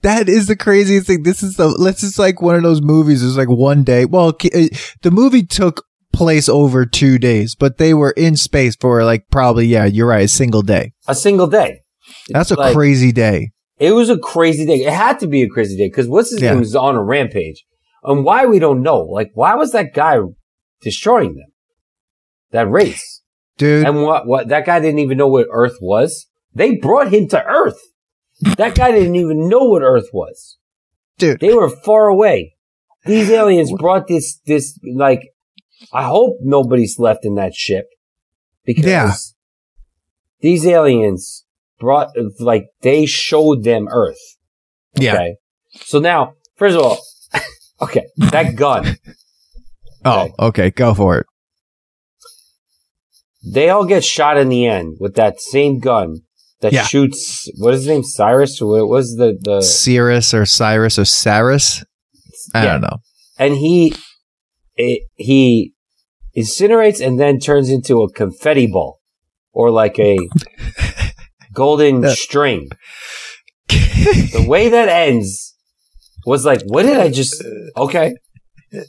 that is the craziest thing. This is the, let's just like one of those movies. It's like one day. Well, uh, the movie took place over two days, but they were in space for like probably, yeah, you're right, a single day. A single day. That's a Like, crazy day. It was a crazy day. It had to be a crazy day because what's his Yeah. name was on a rampage. And why we don't know. Like, why was that guy destroying them? That race. Dude, And what, what, that guy didn't even know what Earth was. They brought him to Earth. That guy didn't even know what Earth was. dude. They were far away. These [SIGHS] aliens brought this, this, like, I hope nobody's left in that ship because Yeah. these aliens brought like they showed them Earth. Yeah. Okay. So now, first of all, [LAUGHS] okay, that gun. Oh, okay. Go for it. They all get shot in the end with that same gun that Yeah. shoots. What is his name? Cyrus. What was the the? Cirrus or Cyrus or Cyrus? I Yeah. don't know. And he, it, he incinerates and then turns into a confetti ball, or like a [LAUGHS] golden string. [LAUGHS] The way that ends was like, what did I just? Okay,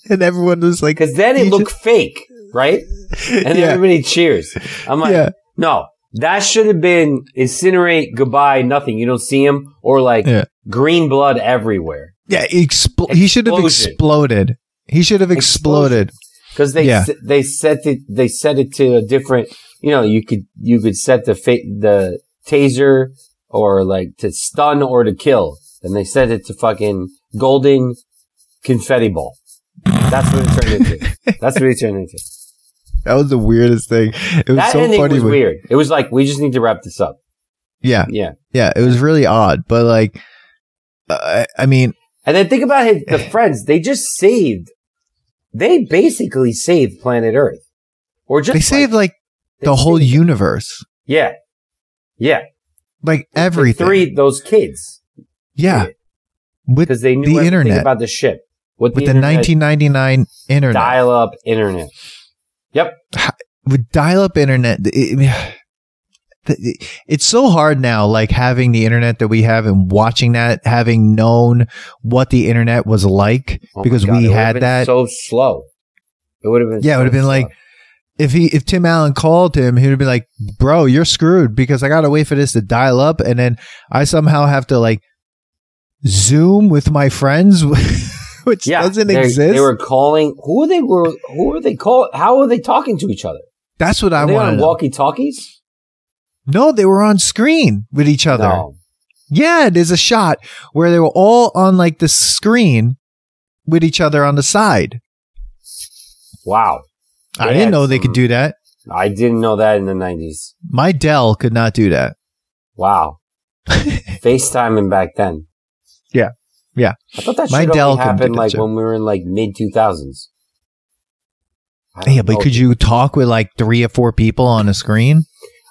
and everyone was like, because then it looked fake, right? [LAUGHS] And yeah, everybody cheers. I'm like, yeah, no, that should have been incinerate, goodbye, nothing. You don't see him, or like Yeah. green blood everywhere. yeah. Expl- he should have exploded. He should have exploded. because they s- they set it they set it to a different you know you could you could set the fa- the taser or like to stun or to kill and they set it to fucking golden confetti ball that's what it turned into [LAUGHS] that's what it turned into That was the weirdest thing. It was that so ending funny. was when- weird it was like we just need to wrap this up Yeah, yeah yeah. It was really odd, but like, uh, I mean, and then think about his, the [LAUGHS] friends they just saved they basically saved planet earth or just they saved like the whole saved- universe, yeah yeah like The everything. three those kids yeah, with because they knew the internet. about the ship. With, with the, the 1999 internet. dial-up internet. Yep. with dial-up internet it- it- it's so hard now like having the internet that we have and watching that having known what the internet was like Oh because God, we had that so slow. It would have been. Yeah, it would've been slow. like- if he if tim allen called him he would be like bro you're screwed because i gotta wait for this to dial up and then i somehow have to like zoom with my friends [LAUGHS] [LAUGHS] which yeah, doesn't they- exist They were calling. Who are they were? Who are they call? How are they talking to each other? that's what i want on to know walkie talkies? no they were on screen with each other No. Yeah, there's a shot where they were all on like the screen with each other on the side. Wow. I didn't know they could do that. I didn't know that in the nineties. My Dell could not do that. Wow. [LAUGHS] FaceTiming back then. Yeah. Yeah. I thought that My shit Dell only happened like when we were in like mid two thousands. Yeah, but could you talk with like three or four people on a screen?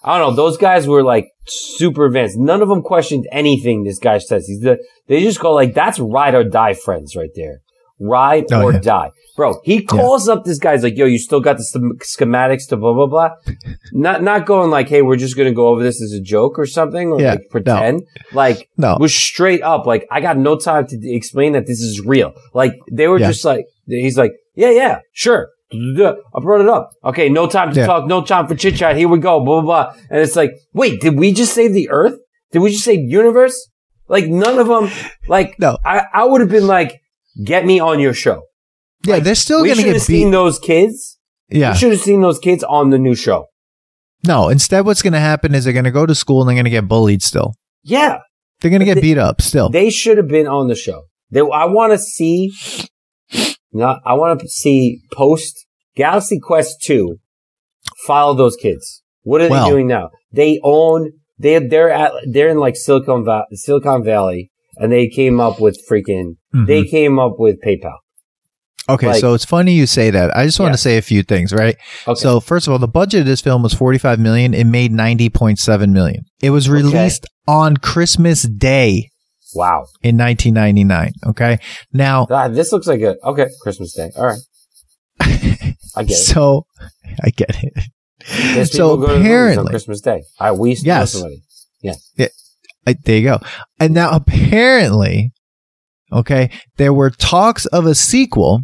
I don't know. Those guys were like super advanced. None of them questioned anything this guy says. He's the, they just go like, that's ride or die friends right there. Ride Oh, or yeah. die. Bro, he calls up this guy's like, yo, you still got the schematics to blah, blah, blah. not, not going like, hey, we're just going to go over this as a joke or something or Yeah, like pretend. Like, No. was straight up like, I got no time to d- explain that this is real. Like, they were Yeah. just like, he's like, yeah, yeah, sure. I brought it up. Okay, no time to Yeah. talk, no time for chit chat. Here we go, blah, blah, blah. And it's like, wait, did we just save the earth? Did we just save universe? Like, none of them, like, No. I, I would have been like, get me on your show. Yeah, Like, they're still going to get it. You should have seen those kids. Yeah. We should have seen those kids on the new show. No, instead, what's going to happen is they're going to go to school and they're going to get bullied still. Yeah. They're going to get they- beat up still. They should have been on the show. They, I want to see, not, I want to see post Galaxy Quest 2 follow those kids. What are Well- they doing now? They own, they, they're at, they're in like Silicon, Va- Silicon Valley and they came up with freaking, Mhm. they came up with PayPal. Okay, like- so it's funny you say that. I just want Yeah. to say a few things, right? Okay. So first of all, the budget of this film was 45 million. It made 90.7 million. It was released on Christmas Day wow. in 1999. Okay. Now, Ah, this looks like a, okay, Christmas Day. All right. [LAUGHS] I get it. so [LAUGHS] I get it. There's so people go to the movies on Christmas Day. Right, we used to Yes. somebody. I, there you go. And now apparently, okay, there were talks of a sequel.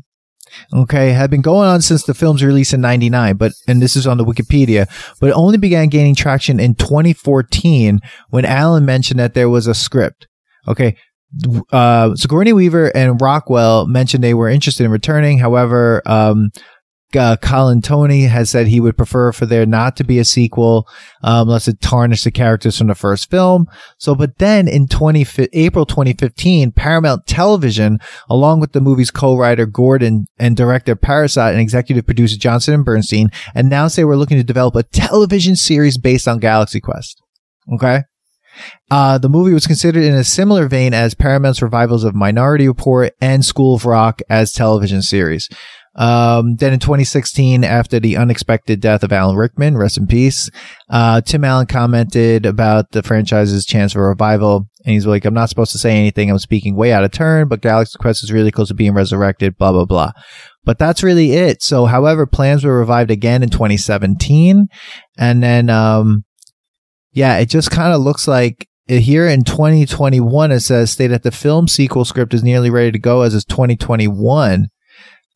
Okay, had been going on since the film's release in '99, but and this is on the Wikipedia, but it only began gaining traction in 2014 when Alan mentioned that there was a script. Okay, uh, Sigourney Weaver and Rockwell mentioned they were interested in returning. However, um, uh, Colin Tony has said he would prefer for there not to be a sequel um, unless it tarnished the characters from the first film. So, but then in 20, April 2015, Paramount Television, along with the movie's co-writer Gordon and director Parisot and executive producer Johnson and Bernstein, announced they were looking to develop a television series based on Galaxy Quest. Okay. Uh, the movie was considered in a similar vein as Paramount's revivals of Minority Report and School of Rock as television series. Um, then in 2016, after the unexpected death of Alan Rickman, rest in peace, uh, Tim Allen commented about the franchise's chance for revival. And he's like, I'm not supposed to say anything. I'm speaking way out of turn, but Galaxy Quest is really close to being resurrected, blah, blah, blah. But that's really it. So, however, plans were revived again in 2017. And then, um, yeah, it just kind of looks like here in 2021, it says state that the film sequel script is nearly ready to go as is 2021.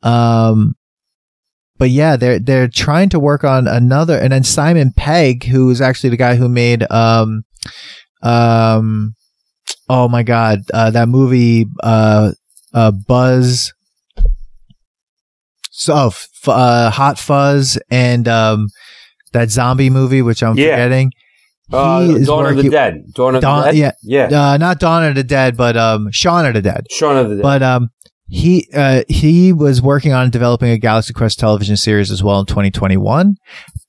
Um, but yeah, they're they're trying to work on another, and then Simon Pegg, who is actually the guy who made um, um, oh my god, uh, that movie, uh, uh, Buzz, so oh, f- uh, Hot Fuzz, and um, that zombie movie, which I'm Yeah. forgetting. Uh, He Dawn of the Dead. Dawn of Dawn- the Dead. yeah. Yeah. Uh, not Dawn of the Dead, but um, Shaun of the Dead. Shaun of the Dead. But um, he uh, he was working on developing a Galaxy Quest television series as well in 2021.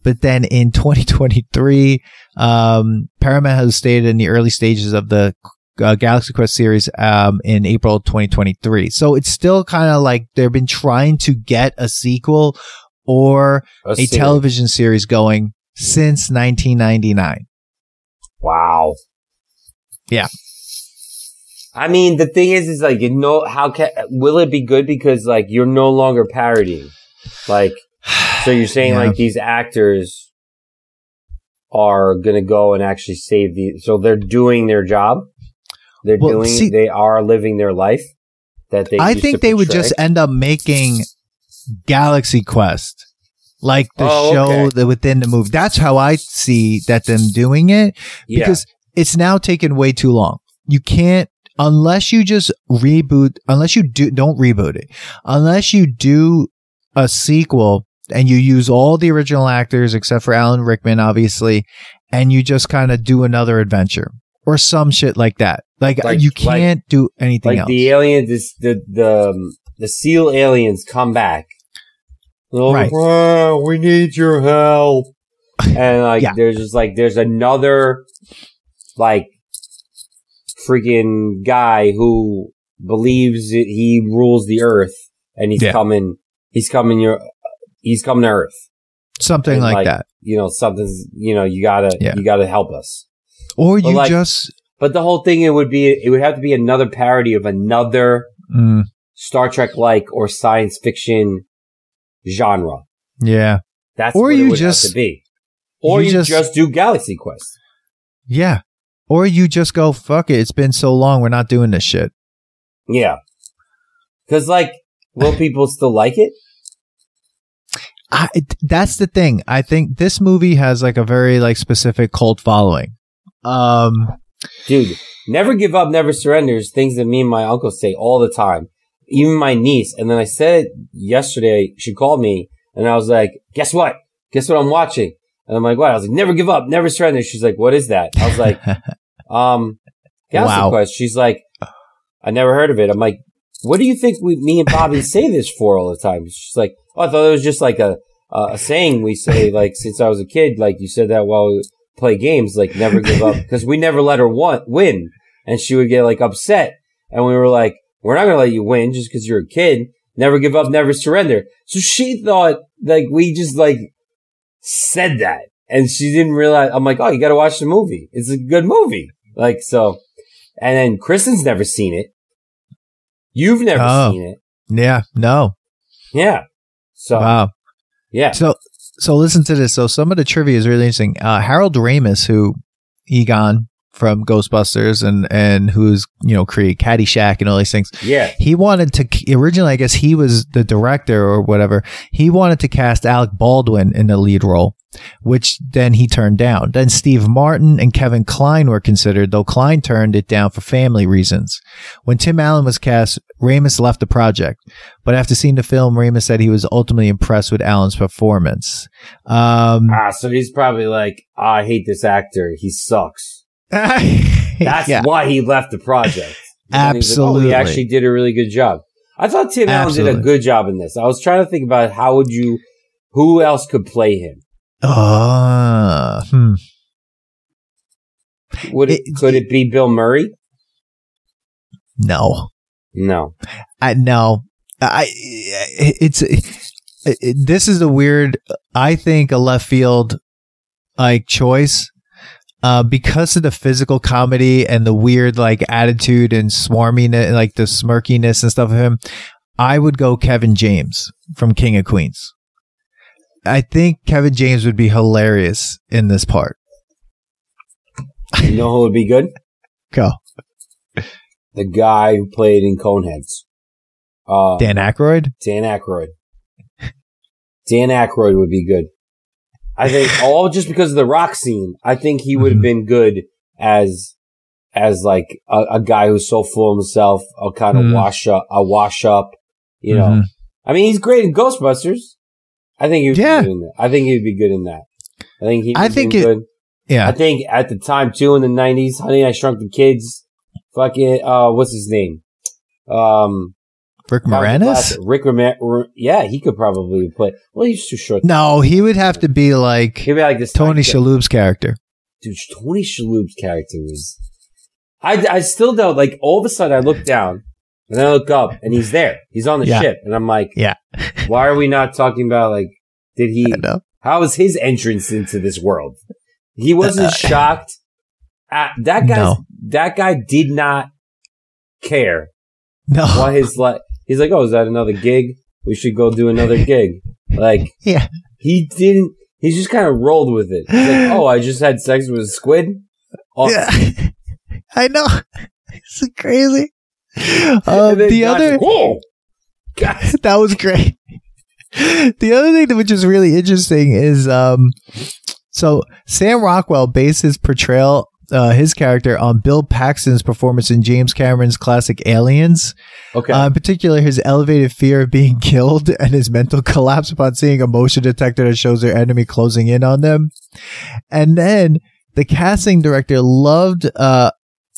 But then in 2023, um, Paramount has stated in the early stages of the uh, Galaxy Quest series um, in April 2023. So it's still kind of like they've been trying to get a sequel or a series. television series going since 1999. Wow. Yeah. I mean, the thing is, is like, you know, how can, will it be good? Because like, you're no longer parodying. Like, so you're [SIGHS] saying Yeah. like these actors are going to go and actually save the, so they're doing their job. They're Well, doing, see- they are living their life that they, I think they would just end up making Galaxy Quest like the Oh, show okay. that within the movie. That's how I see that them doing it Yeah. because it's now taken way too long. You can't unless you just reboot unless you do don't reboot it. Unless you do a sequel and you use all the original actors except for Alan Rickman obviously and you just kind of do another adventure or some shit like that. Like, Like- you can't do anything like else. the aliens, the the um, the seal aliens come back. Oh, Right. "Bro, we need your help. [LAUGHS] And like, Yeah. there's just like, there's another like freaking guy who believes that he rules the earth, and he's Yeah. coming. He's coming. Your, he's coming to Earth. something like, like, that. You know, something's. You know, you gotta. Yeah. You gotta help us. Or But you like- just But the whole thing, it would be. It would have to be another parody of another mm, Star Trek like or science fiction genre. yeah. That's Or what you it would just- have to be. Or you you, just- just, do Galaxy Quest. Yeah. Or you just go, fuck it. It's been so long. We're not doing this shit. Yeah. Cause like, will [LAUGHS] people still like it? I, that's the thing. I think this movie has like a very like specific cult following. Um, Dude, never give up, never surrender is things that me and my uncle say all the time. Even my niece. And then I said it yesterday, she called me and I was like, guess what? Guess what I'm watching? And I'm like, what? I was like, never give up, never surrender. She's like, what is that? I was like, [LAUGHS] um, Galaxy Wow. Quest. She's like, I never heard of it. I'm like, what do you think we, me and Bobby [LAUGHS] say this for all the time? She's like, oh, I thought it was just like a, a a saying we say, [LAUGHS] like, since I was a kid, like you said that while we play games, like never give up. [LAUGHS] Cause we never let her want, win. And she would get like upset. And we were like, we're not going to let you win just cause you're a kid. Never give up, never surrender. So she thought like we just like said that. And she didn't realize, I'm like, oh, you got to watch the movie. It's a good movie. Like, so, and then Kristen's never seen it. You've never Oh. seen it. yeah, no. Yeah. So, Wow. yeah. So, so listen to this. So some of the trivia is really interesting. Uh, Harold Ramis, who Egon from Ghostbusters and, and who's, you know, create Caddyshack and all these things. Yeah. He wanted to, originally, I guess he was the director or whatever. He wanted to cast Alec Baldwin in the lead role, which then he turned down. Then Steve Martin and Kevin Kline were considered, though Kline turned it down for family reasons. When Tim Allen was cast, Ramis left the project. But after seeing the film, Ramis said he was ultimately impressed with Allen's performance. Um, Ah, so he's probably like, "Ah, I hate this actor. He sucks. [LAUGHS] That's yeah. why he left the project. [LAUGHS] He's like, oh, Absolutely. he actually did a really good job. I thought Tim Allen did a good job in this. I was trying to think about how would you, who else could play him? Ah, hmm. Would it, It- could it be Bill Murray? No, No. I no. I it's it, it- this is a weird. I think a left field like choice. Uh, because of the physical comedy and the weird like attitude and swarminess, like the smirkiness and stuff of him, I would go Kevin James from King of Queens. I think Kevin James would be hilarious in this part. You know who would be good? [LAUGHS] Go The guy who played in Coneheads. Uh, Dan Aykroyd. Dan Aykroyd. Dan Aykroyd would be good. I think [LAUGHS] all just because of the rock scene. I think he would have Mhm. been good as as like a, a guy who's so full of himself, a kind of Mhm. wash up, a wash up. You know, Mhm. I mean, he's great in Ghostbusters. I think he would Yeah. be good in that. I think he'd be good in that. I think he. I think it- good. Yeah, I think at the time too in the nineties, Honey I Shrunk the Kids, fucking uh, what's his name? Um, Rick Moranis. Rick Moranis. Yeah, he could probably play. Well, he's too short. No, he would have to be like He'd be like this Tony. Shalhoub's character. Dude, Tony Shalhoub's character was. I I still don't like. All of a sudden, I look down and then I look up and he's there. He's on the Yeah. ship, and I'm like, Yeah. why are we not talking about like? Did he? [LAUGHS] How was his entrance into this world? He wasn't Uh, shocked. At, that guy. No. That guy did not care No. what his like. He's like, oh, is that another gig? We should go do another [LAUGHS] gig. Like, Yeah. he didn't. He just kind of rolled with it. He's like, oh, I just had sex with a squid. Oh, Yeah. [LAUGHS] I know. It's crazy. [LAUGHS] Um, the other like, that was great. The other thing that which is really interesting is um so Sam Rockwell based his portrayal uh, his character on Bill Paxton's performance in James Cameron's classic Aliens. Okay, Uh, in particular, his elevated fear of being [LAUGHS] killed and his mental collapse upon seeing a motion detector that shows their enemy closing in on them. And then the casting director loved uh,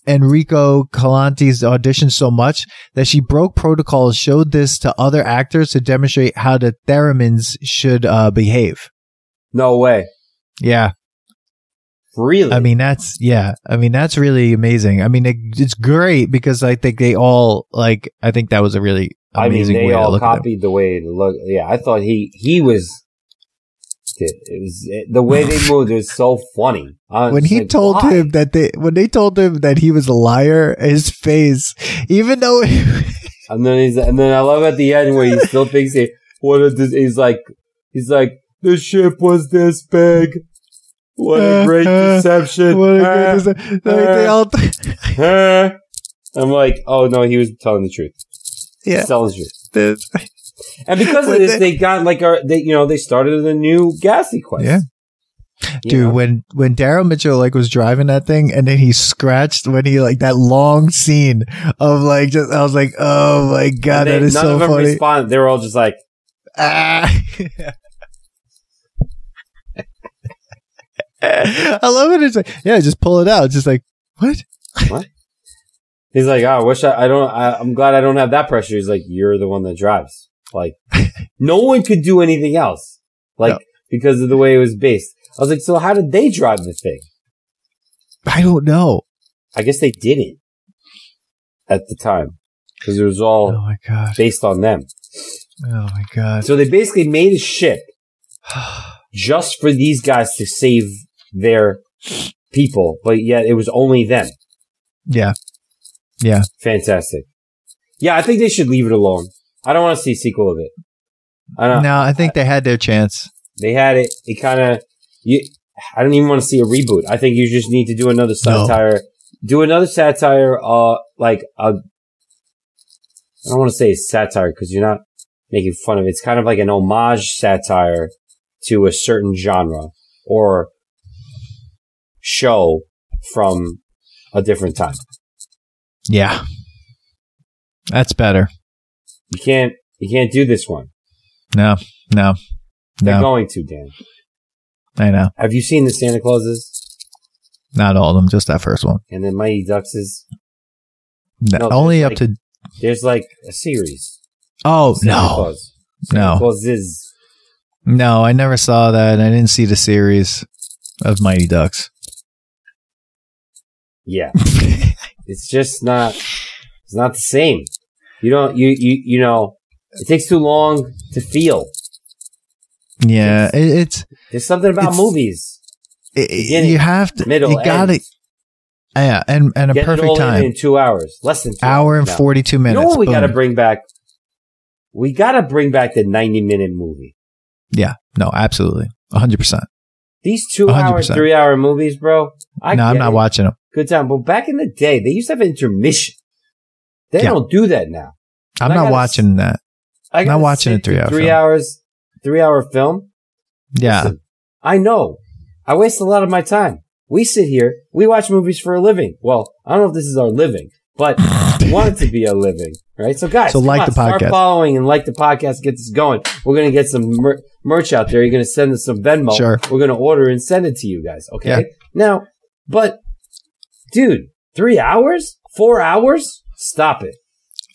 Enrico Colantoni's audition so much that she broke protocol and showed this to other actors to demonstrate how the Thermians should uh, behave. no way. Yeah. Really? I mean, that's, yeah. I mean, that's really amazing. I mean, it, it's great because I think they all, like, I think that was a really amazing I mean, they all copied the way to look. Yeah, I thought he he was. It was the way they [LAUGHS] moved was so funny. When he like, told why? him that they when they told him that he was a liar, his face, even though [LAUGHS] and then he's and then I love at the end where he still thinks he what is this? He's like he's like the ship was this big. What a great deception! what a Ah, deception. like, they all, ah. I'm like, oh no, he was telling the truth. yeah, telling the truth. this- And because of this, they- got like a they you know they started a new gas quest. Yeah. You dude. know? When when Daryl Mitchell like was driving that thing, and then he scratched when he like that long scene of like just I was like, oh my god, they- that is none so of them funny. responded. They were all just like, Ah. [LAUGHS] I love it. It's like, yeah, just pull it out. It's just like, what? What? He's like, oh, I wish I, I don't, I, I'm glad I don't have that pressure. He's like, you're the one that drives. Like, [LAUGHS] no one could do anything else. Like, No. because of the way it was based. I was like, so how did they drive the thing? I don't know. I guess they didn't at the time because it was all Oh my god. based on them. Oh my god. So they basically made a ship [SIGHS] just for these guys to save their people, but yet it was only them. yeah. Yeah. Fantastic. Yeah, I think they should leave it alone. I don't want to see a sequel of it. I don't. No, I think they had their chance. They had it. It kind of. You. I don't even want to see a reboot. I think you just need to do another No. satire. Do another satire. Uh, like a. I don't want to say satire because you're not making fun of it. It's kind of like an homage satire to a certain genre or show from a different time. Yeah. That's better. You can't. You can't do this one. No. No. They're No. going to, Dan. I know. Have you seen the Santa Clauses Not all of them, just that first one. and the Mighty Duckses? No, No, only up to There's like a series. Oh Santa no. Claus. Santa No. Clauses. No, I never saw that. I didn't see the series of Mighty Ducks. Yeah. [LAUGHS] it's just not, it's not the same. You don't, you, you, you know, it takes too long to feel. Yeah, it, it's There's something about It's- movies. it, you have to Middle, you got end. it. Yeah, and and a Get perfect time. in two hours, less than two Hour and now. forty two You minutes. know what we got to bring back? We got to bring back the 90 minute movie. Yeah, no, absolutely, hundred percent. These two hour, 100%. three hour movies, bro. I No, I'm not it. watching them. Good time. But back in the day, they used to have intermission. They Yeah. don't do that now. I'm not gotta watching that. I'm Not watching a three-hour three film. hours, three hour film. Yeah, Listen, I know. I waste a lot of my time. We sit here, we watch movies for a living. Well, I don't know if this is our living, but we want it to be a living, right? So guys, So like on, the start podcast. following and like the podcast, get this going. We're gonna get some mer- merch out there. You're gonna send us some Venmo. Sure. We're gonna order and send it to you guys. Okay. Yeah. Now, but dude, three hours, four hours, stop it.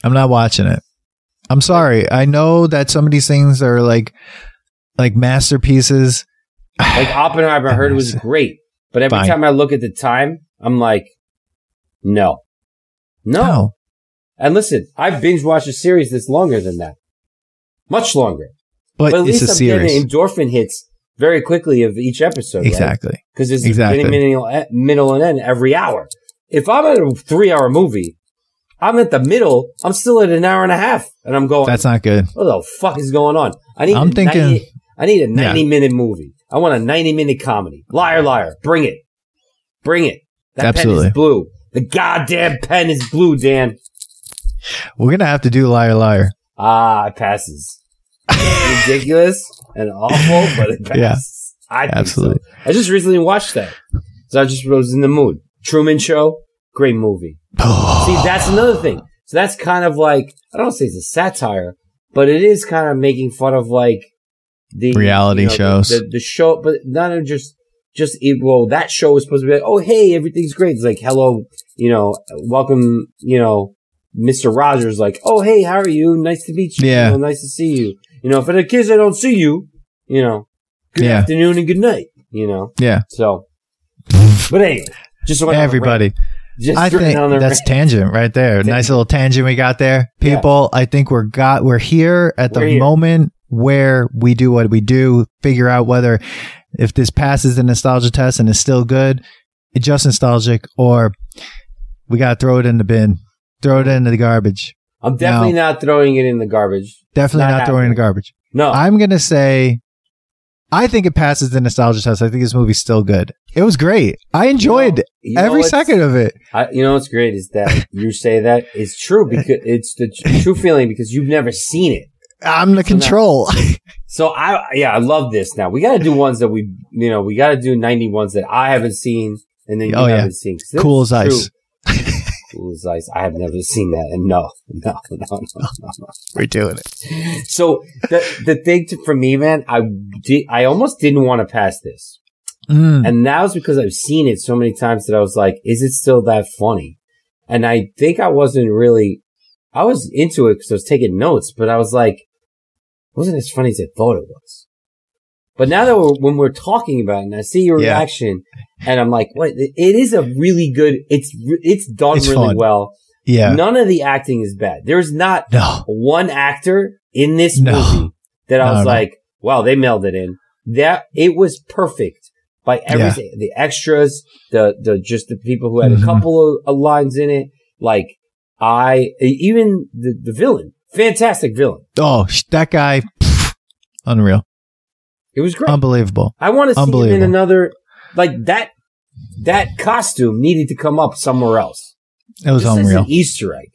I'm not watching it. I'm sorry. I know that some of these things are like like masterpieces. Like Oppenheimer, I heard it was [SIGHS] great, but every Fine. time I look at the time, I'm like, no, no. No. And listen, I've binge watched a series that's longer than that, much longer. But, But at it's least a I'm series. getting endorphin hits very quickly of each episode, Exactly. Because there's Exactly. a beginning, middle, middle, and end every hour. If I'm at a three-hour movie, I'm at the middle. I'm still at an hour and a half, and I'm going. That's not good. what the fuck is going on? I need. I'm a thinking- 90, I need a Yeah. 90 minute movie. I want a 90 minute comedy. Liar, liar. Bring it. Bring it. That pen Absolutely. is blue. The goddamn pen is blue, Dan. We're gonna have to do liar liar. Ah, it passes. Ridiculous [LAUGHS] and awful, [LAUGHS] but it passes. Yeah. I think Absolutely. so. I just recently watched that. So I just was in the mood. Truman Show, great movie. [SIGHS] See, that's another thing. So that's kind of like, I don't say it's a satire, but it is kind of making fun of like the Reality you know, the- shows. The, the, show, but not just, just, it, well, that show was supposed to be like, oh, hey, everything's great. It's like, hello, you know, welcome, you know, Mr. Rogers, like, oh, hey, how are you? Nice to meet you. Yeah. You know, nice to see you. You know, for the kids, I don't see you, you know, good Yeah. afternoon and good night, you know. Yeah. So, but anyway, just went on a rant. Everybody. Just I think that's rant. tangent right there. Nice little tangent we got there. Yeah. People, I think we're got we're here at the here. moment where we do what we do, figure out whether if this passes the nostalgia test and is still good, it's just nostalgic, or we gotta throw it in the bin. Throw it into the garbage. I'm definitely not throwing it in the garbage. Definitely not not, throwing it in the garbage. No, I'm gonna say I think it passes the nostalgia test. I think this movie's still good. It was great. I enjoyed You know every second of it. I, you know what's great is that [LAUGHS] you say that it's true because it's the true feeling because you've never seen it. I'm the So now- control. [LAUGHS] [LAUGHS] So I, yeah, I love this. Now we got to do ones that we, you know, we got to do 90 ones that I haven't seen and then oh, you Oh, yeah. haven't seen. 'Cause this cool as ice. Cool as ice. I have never seen that. And no, [LAUGHS] no, no, no, no. no. We're doing it. So the the thing to, for me, man, I did, I almost didn't want to pass this. Mm. And now it's because I've seen it so many times that I was like, is it still that funny? And I think I wasn't really, I was into it because I was taking notes, but I was like, wasn't as funny as I thought it was. But now that we're, when we're talking about it and I see your Yeah. reaction and I'm like, what, it is a really good, it's, it's done It's really fun. well. Yeah. None of the acting is bad. There's not No. one actor in this No. movie that I No, was like, wow, they mailed it in. That it was perfect by everything. The extras, the the just the people who had Mhm. a couple of, of lines in it. Like I even the the villain, fantastic villain. Oh, that guy. pff, unreal. It was great. Unbelievable. I want to see him in another like that. That costume needed to come up somewhere else. It was this is unreal. an Easter egg.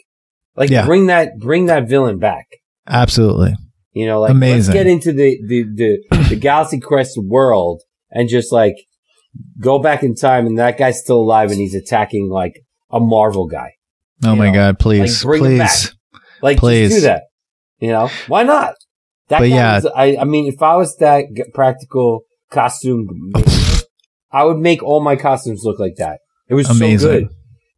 Like Yeah. bring that bring that villain back. Absolutely. You know, like Amazing. let's get into the the the, the Galaxy Quest world and just like go back in time and that guy's still alive and he's attacking like a Marvel guy. Oh my know, God. Please. like, please. Like Please. just do that. You know, why not? That But yeah. was- I I mean, if I was that g- practical costume, [LAUGHS] I would make all my costumes look like that. It was Amazing. so good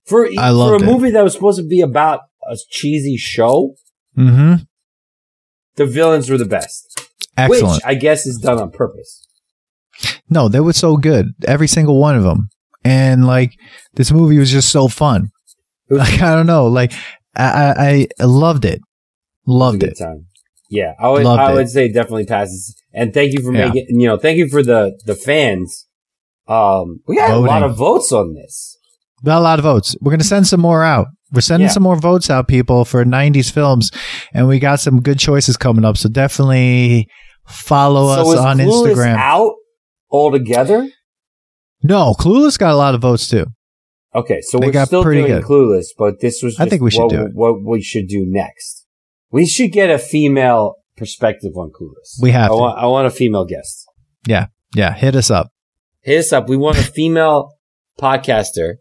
for for a loved it. movie that was supposed to be about a cheesy show. Mm-hmm. The villains were the best, Excellent. which I guess is done on purpose. no, they were so good. Every single one of them. and like this movie was just so fun. Like [LAUGHS] I don't know, like I I, I loved it, loved it. Time. Yeah, I would loved I would it. say definitely passes. And thank you for yeah. making you know thank you for the the fans. Um, we got Voting. a lot of votes on this. Got a lot of votes. We're gonna send some more out. We're sending yeah. some more votes out, people, for 90s films, and we got some good choices coming up. So definitely follow so us on Clueless Instagram. Out altogether? No, Clueless got a lot of votes too. Okay, so they we're still doing good. Clueless, but this was I think we should what, do it. what we should do next. We should get a female perspective on Clueless. We have. I want, I want a female guest. Yeah, yeah. Hit us up. Hit us up. We want a [LAUGHS] female podcaster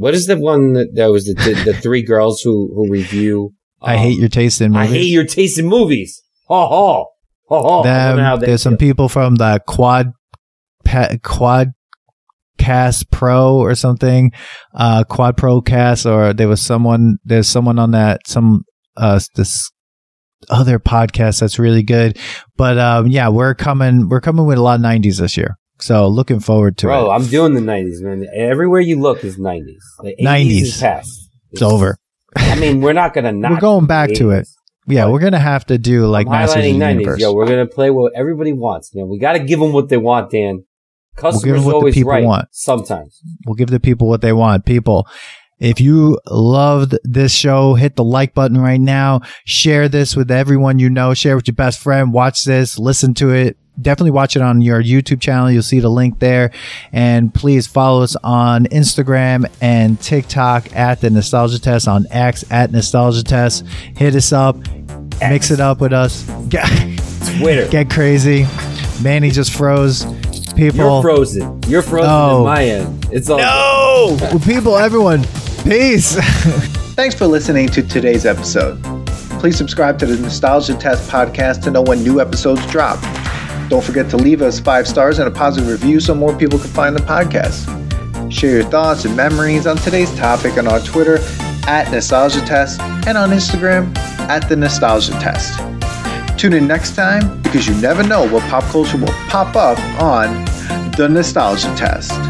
what is the one that, that was the, the, the three girls who, who review? Um, I hate your taste in movies. I hate your taste in movies. Oh, oh, oh, oh. Them, there's some people from the quad, pa- quad cast pro or something, uh, quad pro cast, or there was someone, there's someone on that, some, uh, this other podcast that's really good. But, um, yeah, we're coming, we're coming with a lot of 90s this year. So looking forward to Bro, it. I'm doing the 90s, man. Everywhere you look is 90s. The 90s is past. It's, it's over. I mean, we're not gonna not. we're going back to it. Yeah, we're gonna have to do like I'm Masters highlighting 90s. Universe. Yo, we're gonna play what everybody wants, man. We got to give them what they want, Dan. Customers we'll give them what always right. Want. Sometimes we'll give the people what they want. People, if you loved this show, hit the like button right now. Share this with everyone you know. Share with your best friend. Watch this. Listen to it definitely watch it on your YouTube channel. You'll see the link there. And please follow us on Instagram and TikTok at the Nostalgia Test, on X at Nostalgia Test. Hit us up, X. mix it up with us. Get, [LAUGHS] Twitter. Get crazy. Manny just froze. People. You're frozen. You're frozen no. in my end. It's all. No! people, everyone, peace. [LAUGHS] Thanks for listening to today's episode. Please subscribe to the Nostalgia Test podcast to know when new episodes drop. Don't forget to leave us five stars and a positive review so more people can find the podcast. Share your thoughts and memories on today's topic on our Twitter at Nostalgia Test and on Instagram at The Nostalgia Test. Tune in next time because you never know what pop culture will pop up on The Nostalgia Test.